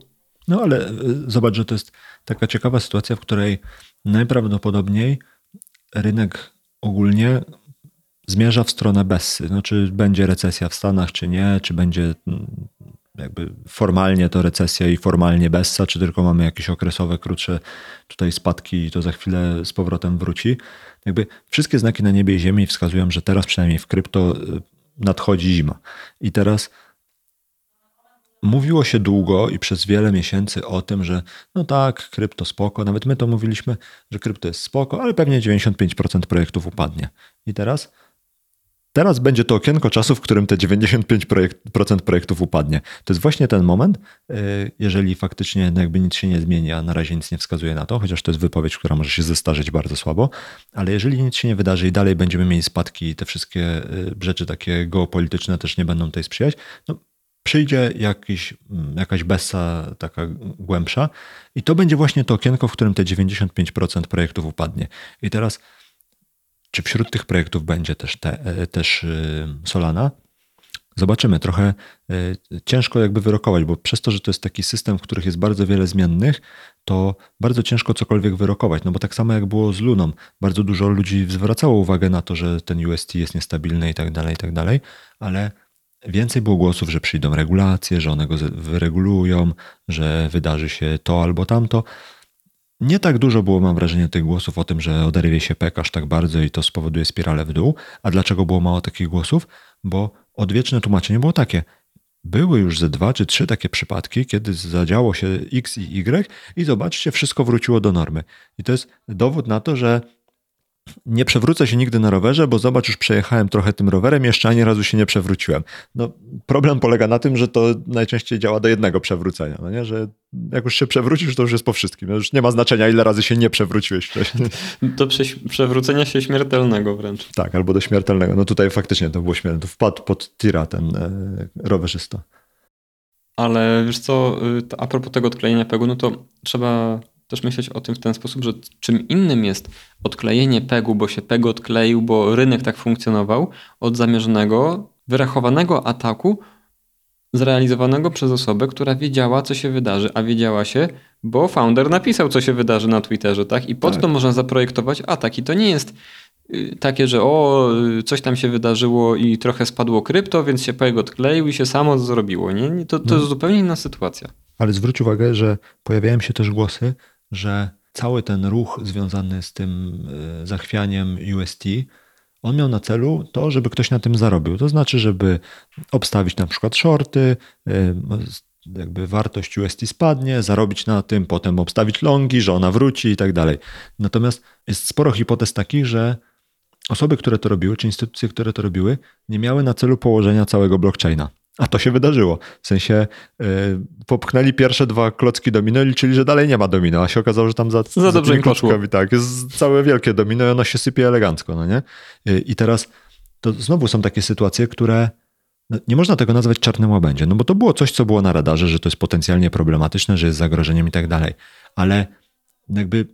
No ale zobacz, że to jest taka ciekawa sytuacja, w której najprawdopodobniej rynek ogólnie zmierza w stronę Bessy. No, czy będzie recesja w Stanach, czy nie, czy będzie jakby formalnie to recesja i formalnie Bessa, czy tylko mamy jakieś okresowe, krótsze tutaj spadki i to za chwilę z powrotem wróci. Jakby wszystkie znaki na niebie i ziemi wskazują, że teraz przynajmniej w krypto y, nadchodzi zima. I teraz mówiło się długo i przez wiele miesięcy o tym, że no tak, krypto spoko, nawet my to mówiliśmy, że krypto jest spoko, ale pewnie 95% projektów upadnie. I teraz Teraz będzie to okienko czasu, w którym te 95% projekt, projektów upadnie. To jest właśnie ten moment, y, jeżeli faktycznie jakby nic się nie zmieni, a na razie nic nie wskazuje na to, chociaż to jest wypowiedź, która może się zestarzyć bardzo słabo, ale jeżeli nic się nie wydarzy i dalej będziemy mieli spadki i te wszystkie y, rzeczy takie geopolityczne też nie będą tutaj sprzyjać, no przyjdzie jakiś, mm, jakaś bessa taka głębsza i to będzie właśnie to okienko, w którym te 95% projektów upadnie. I teraz czy wśród tych projektów będzie też, te, e, też y, Solana? Zobaczymy. Trochę e, ciężko jakby wyrokować, bo przez to, że to jest taki system, w których jest bardzo wiele zmiennych, to bardzo ciężko cokolwiek wyrokować. No bo tak samo jak było z Luną, bardzo dużo ludzi zwracało uwagę na to, że ten UST jest niestabilny i tak dalej, i tak dalej, ale więcej było głosów, że przyjdą regulacje, że one go wyregulują, że wydarzy się to albo tamto. Nie tak dużo było, mam wrażenie, tych głosów o tym, że oderwie się PEK aż tak bardzo i to spowoduje spiralę w dół. A dlaczego było mało takich głosów? Bo odwieczne tłumaczenie było takie. były już ze dwa czy trzy takie przypadki, kiedy zadziało się X i Y i zobaczcie, wszystko wróciło do normy. I to jest dowód na to, że nie przewrócę się nigdy na rowerze, bo zobacz, już przejechałem trochę tym rowerem, jeszcze ani razu się nie przewróciłem. No, problem polega na tym, że to najczęściej działa do jednego przewrócenia, no nie? że jak już się przewrócisz, to już jest po wszystkim. Już nie ma znaczenia, ile razy się nie przewróciłeś wcześniej. Do przewrócenia się śmiertelnego wręcz. Tak, albo do śmiertelnego. No tutaj faktycznie to było śmiertelne. Wpadł pod tira ten e, rowerzysta. Ale wiesz co, y, a propos tego odklejenia pegu, no to trzeba też myśleć o tym w ten sposób, że czym innym jest odklejenie pegu, bo się peg odkleił, bo rynek tak funkcjonował, od zamierzonego, wyrachowanego ataku zrealizowanego przez osobę, która wiedziała, co się wydarzy, a wiedziała się, bo founder napisał, co się wydarzy na Twitterze, tak? I pod tak. to można zaprojektować atak. I to nie jest y, takie, że o, y, coś tam się wydarzyło i trochę spadło krypto, więc się peg odkleił i się samo zrobiło. Nie? To, to jest zupełnie inna sytuacja. Ale zwróć uwagę, że pojawiają się też głosy, że cały ten ruch związany z tym e, zachwianiem UST, on miał na celu to, żeby ktoś na tym zarobił. To znaczy, żeby obstawić na przykład shorty, e, jakby wartość UST spadnie, zarobić na tym, potem obstawić longi, że ona wróci i tak dalej. Natomiast jest sporo hipotez takich, że osoby, które to robiły, czy instytucje, które to robiły, nie miały na celu położenia całego blockchaina. A to się wydarzyło. W sensie yy, popchnęli pierwsze dwa klocki domino i liczyli, że dalej nie ma domino, a się okazało, że tam za, za, za dobrze kloczkami tak, jest całe wielkie domino i ono się sypie elegancko, no nie? Yy, I teraz to znowu są takie sytuacje, które no, nie można tego nazwać czarnym łabędziem, no bo to było coś, co było na radarze, że to jest potencjalnie problematyczne, że jest zagrożeniem i tak dalej. Ale jakby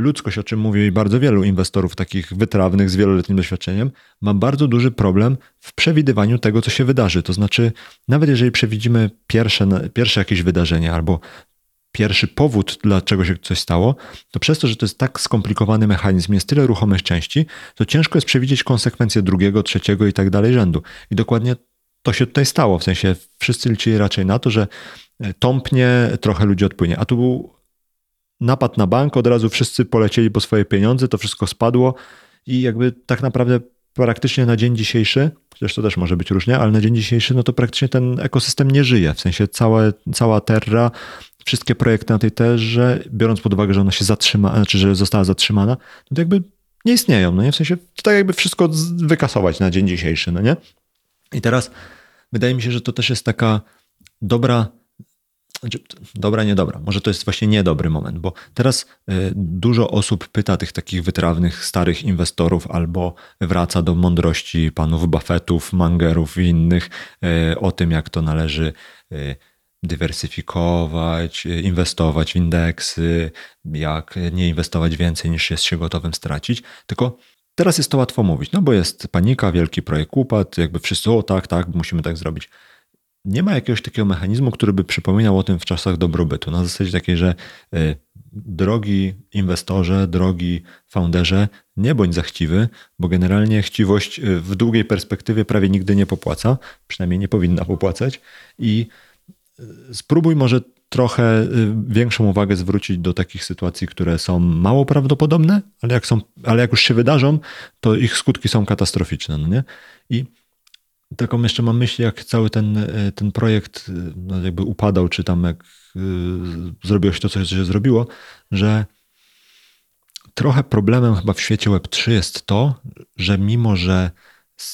ludzkość, o czym mówi bardzo wielu inwestorów takich wytrawnych z wieloletnim doświadczeniem, ma bardzo duży problem w przewidywaniu tego, co się wydarzy. To znaczy, nawet jeżeli przewidzimy pierwsze, pierwsze jakieś wydarzenie albo pierwszy powód, dlaczego się coś stało, to przez to, że to jest tak skomplikowany mechanizm, jest tyle ruchomych części, to ciężko jest przewidzieć konsekwencje drugiego, trzeciego i tak dalej rzędu. I dokładnie to się tutaj stało. W sensie wszyscy liczyli raczej na to, że tąpnie, trochę ludzi odpłynie. A tu był napad na bank, od razu wszyscy polecieli po swoje pieniądze, to wszystko spadło i jakby tak naprawdę praktycznie na dzień dzisiejszy, chociaż to też może być różnie, ale na dzień dzisiejszy, no to praktycznie ten ekosystem nie żyje. W sensie całe, cała Terra, wszystkie projekty na tej Terze, biorąc pod uwagę, że ona się zatrzyma, znaczy, że została zatrzymana, no to jakby nie istnieją, no nie? W sensie tak jakby wszystko wykasować na dzień dzisiejszy, no nie? I teraz wydaje mi się, że to też jest taka dobra dobra, niedobra. Może to jest właśnie niedobry moment, bo teraz y, dużo osób pyta tych takich wytrawnych, starych inwestorów albo wraca do mądrości panów Buffettów, Mangerów i innych y, o tym, jak to należy y, dywersyfikować, inwestować w indeksy, jak nie inwestować więcej niż jest się gotowym stracić. Tylko teraz jest to łatwo mówić, no bo jest panika, wielki projekt upadł, jakby wszyscy, o tak, tak, musimy tak zrobić nie ma jakiegoś takiego mechanizmu, który by przypominał o tym w czasach dobrobytu. Na zasadzie takiej, że y, drogi inwestorze, drogi founderze, nie bądź zachciwy, bo generalnie chciwość y, w długiej perspektywie prawie nigdy nie popłaca, przynajmniej nie powinna popłacać i y, spróbuj może trochę większą uwagę zwrócić do takich sytuacji, które są mało prawdopodobne, ale jak, są, ale jak już się wydarzą, to ich skutki są katastroficzne. No nie? I taką jeszcze mam myśl, jak cały ten, e, ten projekt e, no jakby upadał, czy tam jak y, zrobiło się to, co się zrobiło, że trochę problemem chyba w świecie Web3 jest to, że mimo, że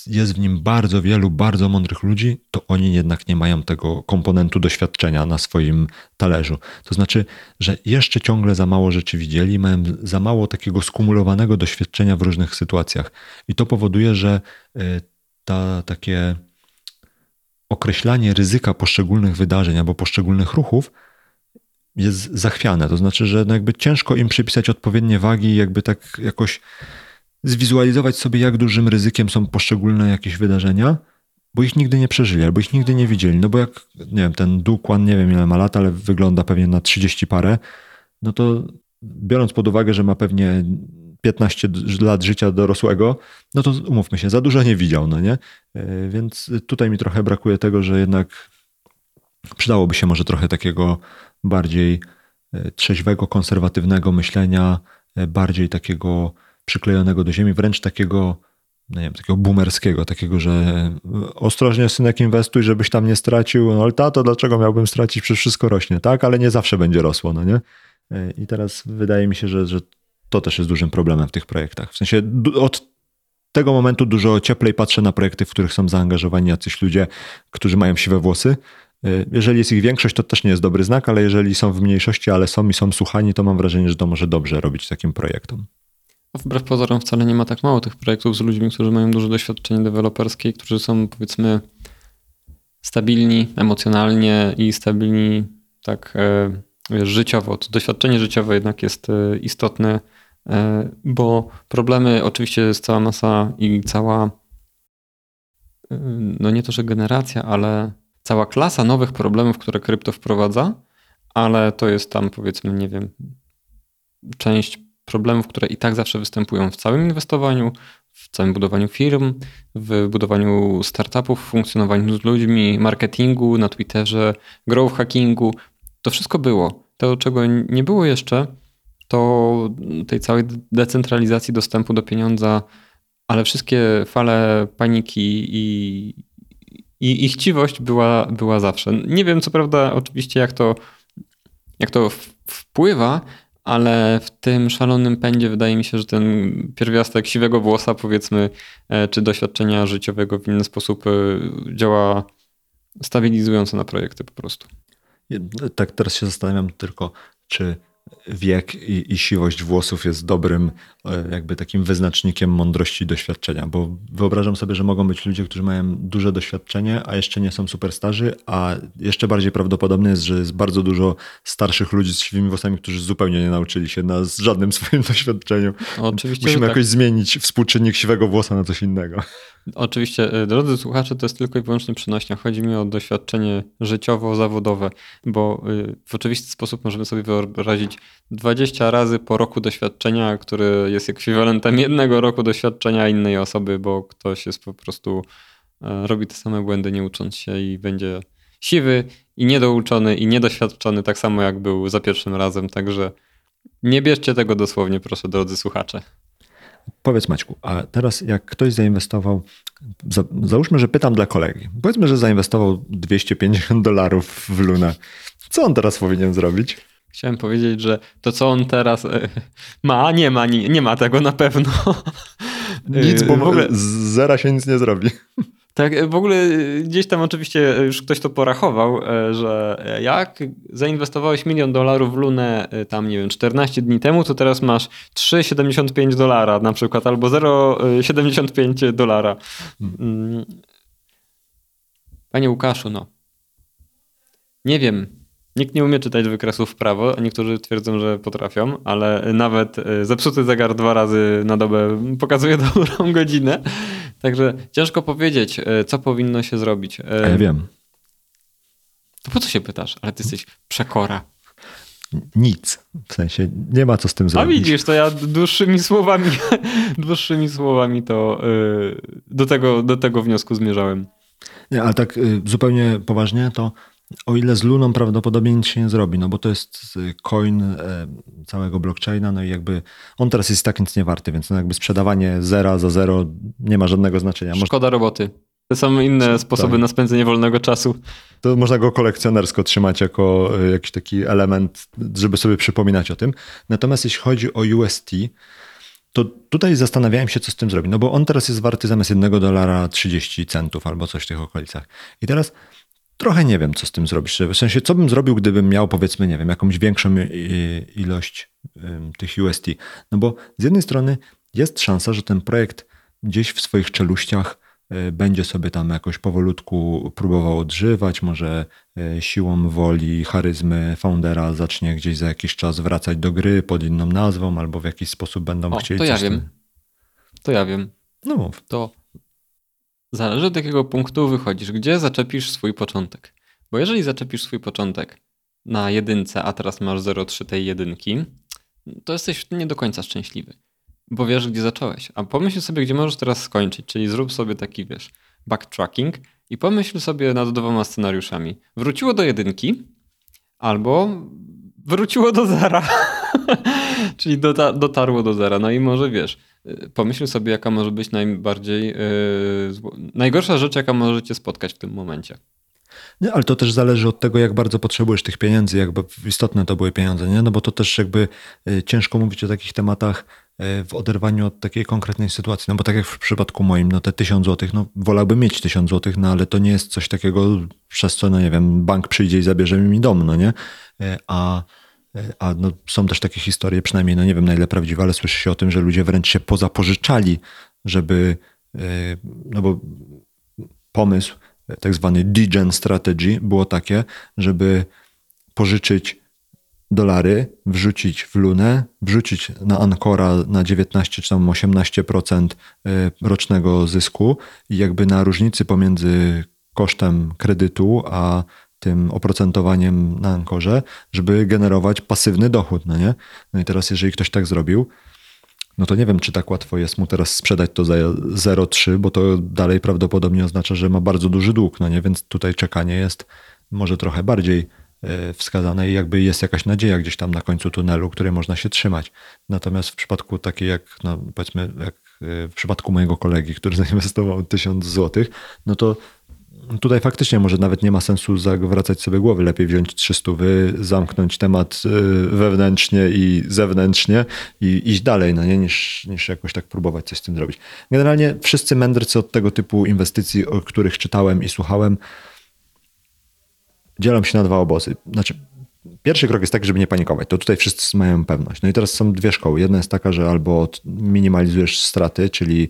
jest w nim bardzo wielu, bardzo mądrych ludzi, to oni jednak nie mają tego komponentu doświadczenia na swoim talerzu. To znaczy, że jeszcze ciągle za mało rzeczy widzieli, mają za mało takiego skumulowanego doświadczenia w różnych sytuacjach. I to powoduje, że ta, takie określanie ryzyka poszczególnych wydarzeń albo poszczególnych ruchów jest zachwiane. To znaczy, że no jakby ciężko im przypisać odpowiednie wagi jakby tak jakoś zwizualizować sobie, jak dużym ryzykiem są poszczególne jakieś wydarzenia, bo ich nigdy nie przeżyli albo ich nigdy nie widzieli. No bo jak, nie wiem, ten Dukłan, nie wiem ile ma lat, ale wygląda pewnie na 30 parę, no to biorąc pod uwagę, że ma pewnie 15 lat życia dorosłego, no to umówmy się, za dużo nie widział, no nie? E, więc tutaj mi trochę brakuje tego, że jednak przydałoby się może trochę takiego bardziej e, trzeźwego, konserwatywnego myślenia, e, bardziej takiego przyklejonego do ziemi, wręcz takiego no nie wiem, takiego boomerskiego, takiego, że ostrożnie synek inwestuj, żebyś tam nie stracił, no ale tato, dlaczego miałbym stracić, przecież wszystko rośnie, tak, ale nie zawsze będzie rosło, no nie? I teraz wydaje mi się, że, że to też jest dużym problemem w tych projektach. W sensie od tego momentu dużo cieplej patrzę na projekty, w których są zaangażowani jacyś ludzie, którzy mają siwe włosy. E, jeżeli jest ich większość, to też nie jest dobry znak, ale jeżeli są w mniejszości, ale są i są słuchani, to mam wrażenie, że to może dobrze robić takim projektom. Wbrew pozorom wcale nie ma tak mało tych projektów z ludźmi, którzy mają duże doświadczenie deweloperskie, którzy są powiedzmy stabilni emocjonalnie i stabilni tak e, wiesz, życiowo. To doświadczenie życiowe jednak jest e, istotne, bo problemy oczywiście jest cała masa i cała no nie to, że generacja, ale cała klasa nowych problemów, które krypto wprowadza, ale to jest tam powiedzmy, nie wiem, część problemów, które i tak zawsze występują w całym inwestowaniu, w całym budowaniu firm, w budowaniu startupów, funkcjonowaniu z ludźmi, marketingu, na Twitterze, growth hackingu. To wszystko było. To, czego nie było jeszcze, to tej całej decentralizacji dostępu do pieniądza, ale wszystkie fale paniki i, i, i chciwość była, była zawsze. Nie wiem, co prawda, oczywiście, jak to, jak to wpływa, ale w tym szalonym pędzie wydaje mi się, że ten pierwiastek siwego włosa, powiedzmy, e, czy doświadczenia życiowego w inny sposób e, działa stabilizująco na projekty po prostu. Tak teraz się zastanawiam tylko, czy wiek i, i siłość włosów jest dobrym e, jakby takim wyznacznikiem mądrości i doświadczenia, bo wyobrażam sobie, że mogą być ludzie, którzy mają duże doświadczenie, a jeszcze nie są super starzy, a jeszcze bardziej prawdopodobne jest, że jest bardzo dużo starszych ludzi z siwymi włosami, którzy zupełnie nie nauczyli się na żadnym swoim doświadczeniu. Oczywiście, Musimy jakoś tak. zmienić współczynnik siwego włosa na coś innego. Oczywiście, e, drodzy słuchacze, to jest tylko i wyłącznie przenośnia. Chodzi mi o doświadczenie życiowo-zawodowe, bo e, w oczywisty sposób możemy sobie wyobrazić 20 razy po roku doświadczenia, który jest ekwiwalentem jednego roku doświadczenia innej osoby, bo ktoś jest po prostu, e, robi te same błędy, nie ucząc się i będzie siwy i niedouczony i niedoświadczony, tak samo jak był za pierwszym razem. Także nie bierzcie tego dosłownie, proszę, drodzy słuchacze. Powiedz Maćku, a teraz jak ktoś zainwestował, za, załóżmy, że pytam dla kolegi, powiedzmy, że zainwestował 250 dolarów w Lunę. Co on teraz powinien zrobić? Chciałem powiedzieć, że to co on teraz e, ma, nie ma, nie, nie ma tego na pewno. Nic, bo w ogóle zera się nic nie zrobi. Tak, w ogóle gdzieś tam oczywiście już ktoś to porachował, e, że jak zainwestowałeś milion dolarów w Lunę e, tam, nie wiem, 14 dni temu, to teraz masz 3,75 dolara na przykład, albo 0,75 dolara. Hmm. Panie Łukaszu, no. Nie wiem, Nikt nie umie czytać wykresów w prawo, a niektórzy twierdzą, że potrafią, ale nawet e, zepsuty zegar dwa razy na dobę pokazuje dobrą godzinę. Także ciężko powiedzieć, e, co powinno się zrobić. E, a ja wiem. To po co się pytasz? Ale ty jesteś przekora. Nic. W sensie nie ma co z tym zrobić. A widzisz, to ja dłuższymi słowami, dłuższymi słowami to do, tego, do tego wniosku zmierzałem. Nie, ale tak zupełnie poważnie, to o ile z Luną prawdopodobnie nic się nie zrobi, no bo to jest coin e, całego blockchaina, no i jakby on teraz jest tak nic nie warty, więc no jakby sprzedawanie zera za zero nie ma żadnego znaczenia. Szkoda roboty. To są inne tak. sposoby tak. na spędzenie wolnego czasu. To można go kolekcjonersko trzymać jako e, jakiś taki element, żeby sobie przypominać o tym. Natomiast jeśli chodzi o UST, to tutaj zastanawiałem się, co z tym zrobić. No bo on teraz jest warty zamiast jednego dolara 30 centów albo coś w tych okolicach. I teraz trochę nie wiem, co z tym zrobić. W sensie, co bym zrobił, gdybym miał, powiedzmy, nie wiem, jakąś większą ilość tych UST. No bo z jednej strony jest szansa, że ten projekt gdzieś w swoich czeluściach e, będzie sobie tam jakoś powolutku próbował odżywać, może e, siłą woli, charyzmy foundera zacznie gdzieś za jakiś czas wracać do gry pod inną nazwą, albo w jakiś sposób będą o, chcieli. To ja wiem. To ja wiem. No mów. To Zależy od jakiego punktu wychodzisz, gdzie zaczepisz swój początek. Bo jeżeli zaczepisz swój początek na jedynce, a teraz masz 0,3 tej jedynki, to jesteś nie do końca szczęśliwy. Bo wiesz, gdzie zacząłeś. A pomyśl sobie, gdzie możesz teraz skończyć, czyli zrób sobie taki, wiesz, backtracking i pomyśl sobie nad dwoma scenariuszami. Wróciło do jedynki albo wróciło do zera. Czyli dota, dotarło do zera. No i może wiesz, y, pomyśl sobie, jaka może być najbardziej. Yy, najgorsza rzecz, jaka może cię spotkać w tym momencie. Nie, ale to też zależy od tego, jak bardzo potrzebujesz tych pieniędzy, jakby istotne to były pieniądze, nie? No bo to też jakby y, ciężko mówić o takich tematach y, w oderwaniu od takiej konkretnej sytuacji. No bo tak jak w przypadku moim, no te tysiąc złotych, no wolałbym mieć tysiąc złotych, no ale to nie jest coś takiego, przez co, no nie wiem, bank przyjdzie i zabierze mi dom, no nie? A a no, są też takie historie, przynajmniej, no nie wiem na ile prawdziwe, ale słyszy się o tym, że ludzie wręcz się pozapożyczali, żeby, no bo pomysł tak zwany degen strategy było takie, żeby pożyczyć dolary, wrzucić w lunę, wrzucić na Ancora na 19 czy tam 18% rocznego zysku i jakby na różnicy pomiędzy kosztem kredytu a tym oprocentowaniem na Ankorze, żeby generować pasywny dochód, no nie? No i teraz jeżeli ktoś tak zrobił, no to nie wiem, czy tak łatwo jest mu teraz sprzedać to za 0,3, bo to dalej prawdopodobnie oznacza, że ma bardzo duży dług, no nie? Więc tutaj czekanie jest może trochę bardziej e, wskazane i jakby jest jakaś nadzieja gdzieś tam na końcu tunelu, której można się trzymać. Natomiast w przypadku takiej jak, no powiedzmy, jak e, w przypadku mojego kolegi, który zainwestował 1000 złotych, no to tutaj faktycznie może nawet nie ma sensu zawracać sobie głowy. Lepiej wziąć 300, wy, zamknąć temat y, wewnętrznie i zewnętrznie i iść dalej, no nie? Niż, niż jakoś tak próbować coś z tym zrobić. Generalnie wszyscy mędrcy od tego typu inwestycji, o których czytałem i słuchałem, dzielą się na dwa obozy. Znaczy, Pierwszy krok jest taki, żeby nie panikować. To tutaj wszyscy mają pewność. No i teraz są dwie szkoły. Jedna jest taka, że albo minimalizujesz straty, czyli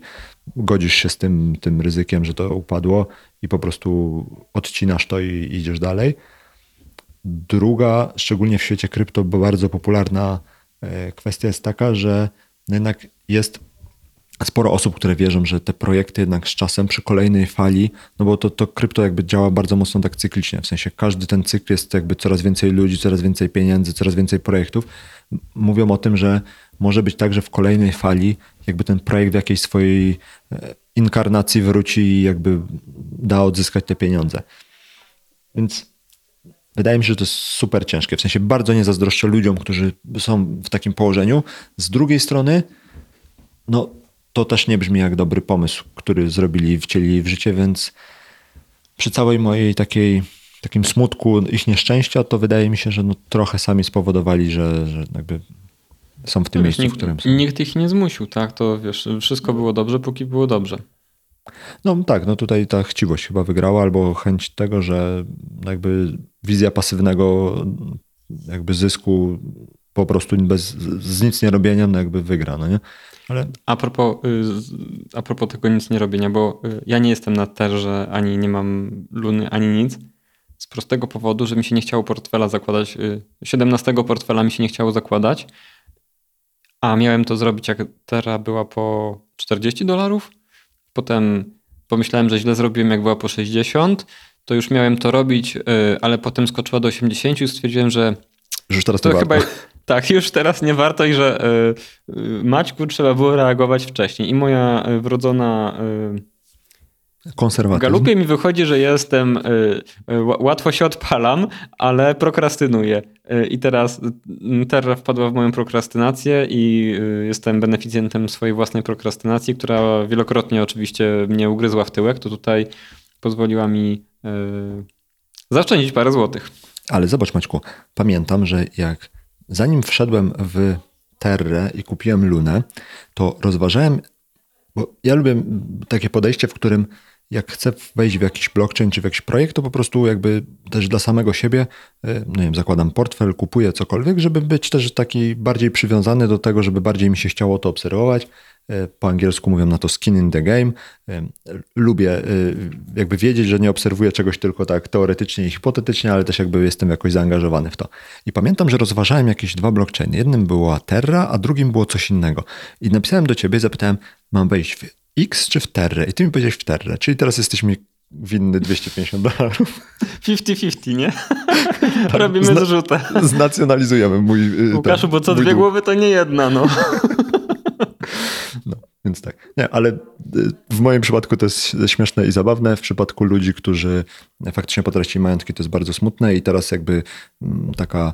godzisz się z tym, tym ryzykiem, że to upadło i po prostu odcinasz to i idziesz dalej. Druga, szczególnie w świecie krypto, bardzo popularna e, kwestia jest taka, że jednak jest sporo osób, które wierzą, że te projekty jednak z czasem przy kolejnej fali, no bo to, to krypto jakby działa bardzo mocno tak cyklicznie, w sensie każdy ten cykl jest jakby coraz więcej ludzi, coraz więcej pieniędzy, coraz więcej projektów. Mówią o tym, że może być tak, że w kolejnej fali jakby ten projekt w jakiejś swojej e, inkarnacji wróci i jakby da odzyskać te pieniądze. Więc wydaje mi się, że to jest super ciężkie. W sensie bardzo nie zazdroszczę ludziom, którzy są w takim położeniu. Z drugiej strony, no to też nie brzmi jak dobry pomysł, który zrobili i wcieli w życie, więc przy całej mojej takiej takim smutku ich nieszczęścia, to wydaje mi się, że no trochę sami spowodowali, że, że jakby są w tym miejscu, nikt, w którym są. Nikt ich nie zmusił, tak? To wiesz, wszystko było dobrze, póki było dobrze. No tak, no tutaj ta chciwość chyba wygrała, albo chęć tego, że jakby wizja pasywnego jakby zysku po prostu bez, z nic nie robienia, no jakby wygra, no nie? Ale... A, propos, y, a propos tego nic nie robienia, bo y, ja nie jestem na terze, ani nie mam luny, ani nic. Z prostego powodu, że mi się nie chciało portfela zakładać. 17 y, portfela mi się nie chciało zakładać, a miałem to zrobić, jak Terra była po 40 dolarów. Potem pomyślałem, że źle zrobiłem, jak była po 60. To już miałem to robić, ale potem skoczyła do 80 i stwierdziłem, że. Że już teraz to chyba, tak, już teraz nie warto i że y, y, Maćku trzeba było reagować wcześniej. I moja y, wrodzona konserwatyzm. Galupie mi wychodzi, że jestem, łatwo się odpalam, ale prokrastynuję. I teraz Terra wpadła w moją prokrastynację i jestem beneficjentem swojej własnej prokrastynacji, która wielokrotnie oczywiście mnie ugryzła w tyłek, to tutaj pozwoliła mi zaoszczędzić parę złotych. Ale zobacz Maćku, pamiętam, że jak zanim wszedłem w Terrę i kupiłem Lunę, to rozważałem, bo ja lubię takie podejście, w którym jak chcę wejść w jakiś blockchain czy w jakiś projekt, to po prostu jakby też dla samego siebie, e, no nie wiem, zakładam portfel, kupuję cokolwiek, żeby być też taki bardziej przywiązany do tego, żeby bardziej mi się chciało to obserwować. E, po angielsku mówią na to skin in the game. E, lubię jakby wiedzieć, że nie obserwuję czegoś tylko tak teoretycznie i hipotetycznie, ale też jakby jestem jakoś zaangażowany w to. I pamiętam, że rozważałem jakieś dwa blockchainy. Jednym była Terra, a drugim było coś innego. I napisałem do ciebie, zapytałem, mam wejść w X czy w Terrę? I ty mi powiedziałeś w Terrę, czyli teraz jesteś mi winny 250 dolarów. 50-50, nie? Robimy Zna zrzutę. Znacjonalizujemy mój Łukaszu, ten, bo co dwie dół. głowy to nie jedna, no. no. Więc tak. Nie, ale y, w moim przypadku to jest śmieszne i zabawne. W przypadku ludzi, którzy faktycznie potracili majątki, to jest bardzo smutne i teraz jakby mm, taka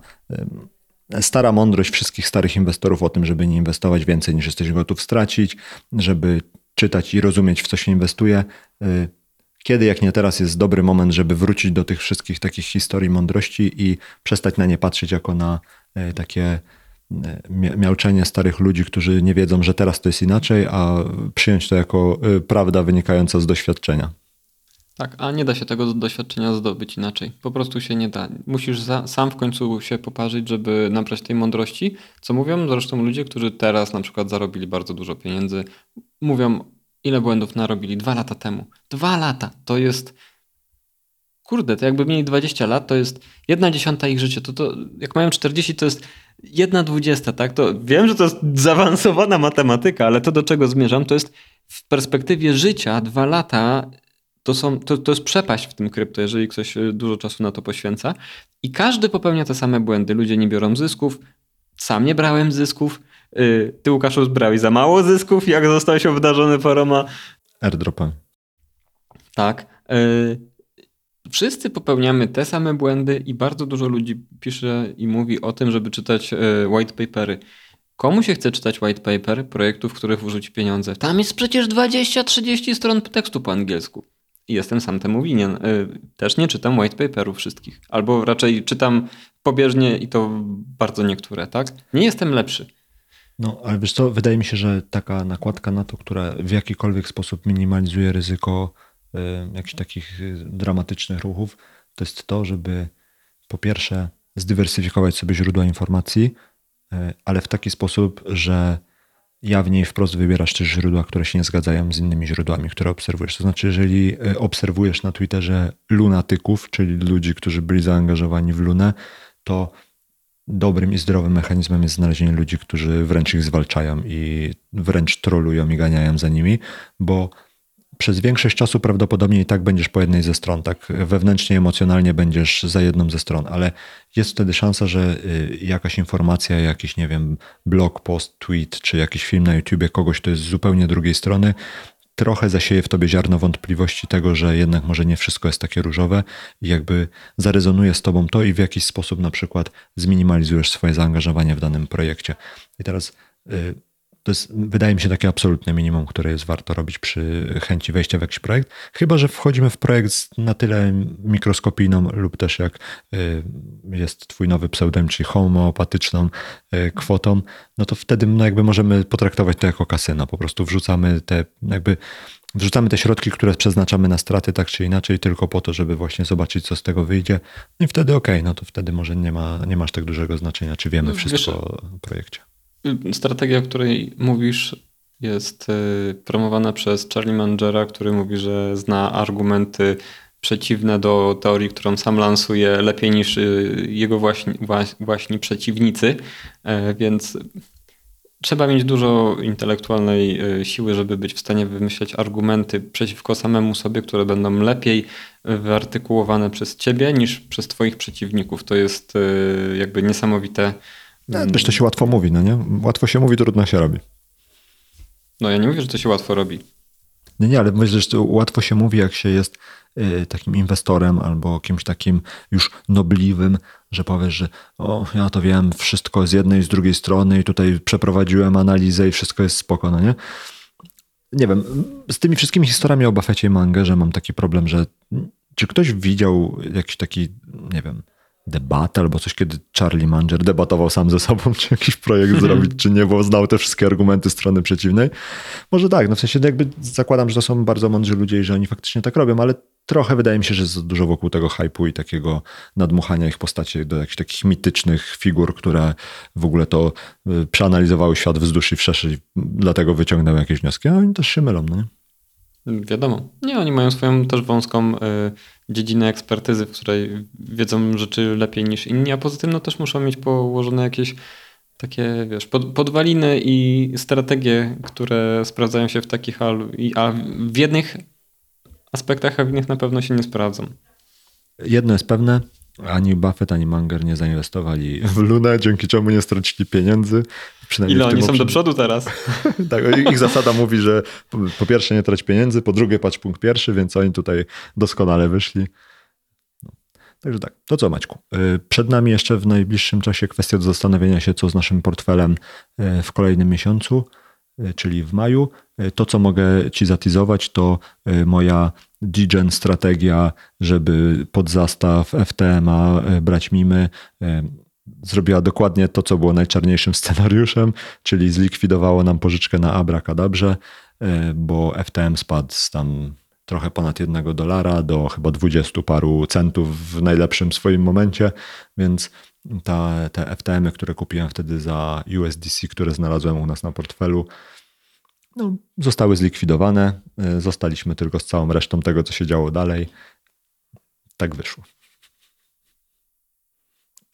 stara mądrość wszystkich starych inwestorów o tym, żeby nie inwestować więcej niż jesteś gotów stracić, żeby czytać i rozumieć, w co się inwestuje. Y, kiedy, jak nie teraz, jest dobry moment, żeby wrócić do tych wszystkich takich historii mądrości i przestać na nie patrzeć jako na y, takie y, miałczenie starych ludzi, którzy nie wiedzą, że teraz to jest inaczej, a przyjąć to jako prawda wynikająca z doświadczenia. Tak, a nie da się tego doświadczenia zdobyć inaczej. Po prostu się nie da. Musisz za, sam w końcu się poparzyć, żeby nabrać tej mądrości. Co mówią zresztą ludzie, którzy teraz na przykład zarobili bardzo dużo pieniędzy. Mówią, ile błędów narobili dwa lata temu. Dwa lata to jest. Kurde, to jakby mieli 20 lat, to jest jedna dziesiąta ich życia. To, to jak mają 40, to jest jedna dwudziesta, tak? To wiem, że to jest zaawansowana matematyka, ale to do czego zmierzam, to jest w perspektywie życia dwa lata to, są, to, to jest przepaść w tym krypto, jeżeli ktoś e, dużo czasu na to poświęca. I każdy popełnia te same błędy. Ludzie nie biorą zysków. Sam nie brałem zysków. E, ty, Łukaszu, brałeś za mało zysków, jak zostałeś obdarzony paroma. Airdropem. Tak. E, wszyscy popełniamy te same błędy i bardzo dużo ludzi pisze i mówi o tym, żeby czytać white papery. Komu się chce czytać white paper projektów, w których wrzuci pieniądze? Tam jest przecież 20-30 stron tekstu po angielsku. Jestem sam temu winien. Y, też nie czytam white paperów wszystkich. Albo raczej czytam pobieżnie i to bardzo niektóre, tak? Nie jestem lepszy. No, ale wiesz co, wydaje mi się, że taka nakładka na to, która w jakikolwiek sposób minimalizuje ryzyko y, jakichś takich y, dramatycznych ruchów, to jest to, żeby po pierwsze zdywersyfikować sobie źródła informacji, y, ale w taki sposób, że jawniej wprost wybierasz też źródła, które się nie zgadzają z innymi źródłami, które obserwujesz. To znaczy, jeżeli e, obserwujesz na Twitterze lunatyków, czyli ludzi, którzy byli zaangażowani w lunę, to dobrym i zdrowym mechanizmem jest znalezienie ludzi, którzy wręcz ich zwalczają i wręcz trolują i ganiają za nimi, bo przez większość czasu prawdopodobnie i tak będziesz po jednej ze stron, tak wewnętrznie, emocjonalnie będziesz za jedną ze stron, ale jest wtedy szansa, że y, jakaś informacja, jakiś, nie wiem, blog, post, tweet, czy jakiś film na YouTubie kogoś, to jest z zupełnie drugiej strony, trochę zasieje w tobie ziarno wątpliwości tego, że jednak może nie wszystko jest takie różowe i jakby zarezonuje z tobą to i w jakiś sposób na przykład zminimalizujesz swoje zaangażowanie w danym projekcie. I teraz y, to jest, wydaje mi się, takie absolutne minimum, które jest warto robić przy chęci wejścia w jakiś projekt. Chyba, że wchodzimy w projekt na tyle mikroskopijną lub też jak y, jest twój nowy pseudonim, czyli homeopatyczną y, kwotą, no to wtedy no jakby możemy potraktować to jako kasyno. Po prostu wrzucamy te jakby Wrzucamy te środki, które przeznaczamy na straty tak czy inaczej, tylko po to, żeby właśnie zobaczyć, co z tego wyjdzie. No I wtedy okej, okay, no to wtedy może nie ma, nie masz tak dużego znaczenia, czy wiemy no, wszystko wiesz, o projekcie. Strategia, o której mówisz, jest y, promowana przez Charlie Mangera, który mówi, że zna argumenty przeciwne do teorii, którą sam lansuje, lepiej niż y, jego właśnie, właśnie przeciwnicy. E, więc trzeba mieć dużo intelektualnej y, siły, żeby być w stanie wymyśleć argumenty przeciwko samemu sobie, które będą lepiej wyartykułowane przez ciebie niż przez twoich przeciwników. To jest jakby niesamowite no, też to się łatwo mówi, no nie? Łatwo się mówi, trudno się robi. No ja nie mówię, że to się łatwo robi. Nie, nie, ale myślę, że łatwo się mówi, jak się jest y, takim inwestorem albo kimś takim już nobliwym, że powiesz, że o, ja to wiem, wszystko z jednej i z drugiej strony i tutaj przeprowadziłem analizę i wszystko jest spoko, no nie? Nie wiem, z tymi wszystkimi historiami o Buffetcie i Mangerze mam taki problem, że czy ktoś widział jakiś taki, nie wiem, debatę albo coś, kiedy Charlie Munger debatował sam ze sobą, czy jakiś projekt zrobić, czy nie, bo znał te wszystkie argumenty strony przeciwnej. Może tak, no w sensie jakby zakładam, że to są bardzo mądrzy ludzie i że oni faktycznie tak robią, ale trochę wydaje mi się, że jest dużo wokół tego hypu i takiego nadmuchania ich postaci do jakichś takich mitycznych figur, które w ogóle to y, przeanalizowały świat wzdłuż i wszerz i dlatego wyciągnęły jakieś wnioski, a oni też się mylą, no nie? Wiadomo. Nie, oni mają swoją też wąską y, dziedzinę ekspertyzy, w której wiedzą rzeczy lepiej niż inni, a poza tym no, też muszą mieć położone jakieś takie, wiesz, pod, podwaliny i strategie, które sprawdzają się w takich, a w jednych aspektach, a w innych na pewno się nie sprawdzą. Jedno jest pewne, ani Buffett, ani Munger nie zainwestowali w Lunę, dzięki czemu nie stracili pieniędzy. Ile oni są do przodu teraz? tak, ich zasada mówi, że po pierwsze nie trać pieniędzy, po drugie patrz punkt pierwszy, więc oni tutaj doskonale wyszli. Także tak, to co Maćku? Y, Przed nami jeszcze w najbliższym czasie kwestia do zastanowienia się, co z naszym portfelem y, w kolejnym miesiącu, y, czyli w maju. To, co mogę Ci zatizować, to moja DGen strategia, żeby pod zastaw FTMA y, brać mimy, y, zrobiła dokładnie to, co było najczarniejszym scenariuszem, czyli zlikwidowało nam pożyczkę na Abracadabrze, y, bo FTM spadł z tam trochę ponad jednego dolara do chyba dwudziestu paru centów w najlepszym swoim momencie, więc ta, te FTM-y, które kupiłem wtedy za USDC, które znalazłem u nas na portfelu, no, zostały zlikwidowane. Y, Zostaliśmy tylko z całą resztą tego, co się działo dalej. Tak wyszło.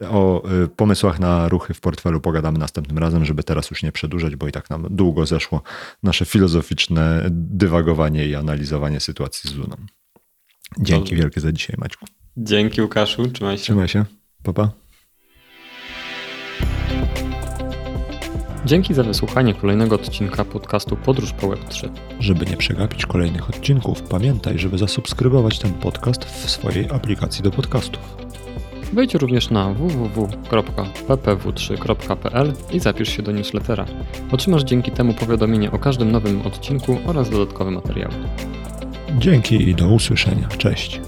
O y, pomysłach na ruchy w portfelu pogadamy następnym razem, żeby teraz już nie przedłużać, bo i tak nam długo zeszło nasze filozoficzne dywagowanie i analizowanie sytuacji z Luną. Dzięki Dobrze. wielkie za dzisiaj, Maćku. Dzięki Łukaszu, trzymaj się. Trzymaj się. Pa, pa. Dzięki za wysłuchanie kolejnego odcinka podcastu Podróż po Web3. Żeby nie przegapić kolejnych odcinków, pamiętaj, żeby zasubskrybować ten podcast w swojej aplikacji do podcastów. Wejdź również na www.ppw3.pl i zapisz się do newslettera. Otrzymasz dzięki temu powiadomienie o każdym nowym odcinku oraz dodatkowe materiały. Dzięki i do usłyszenia. Cześć.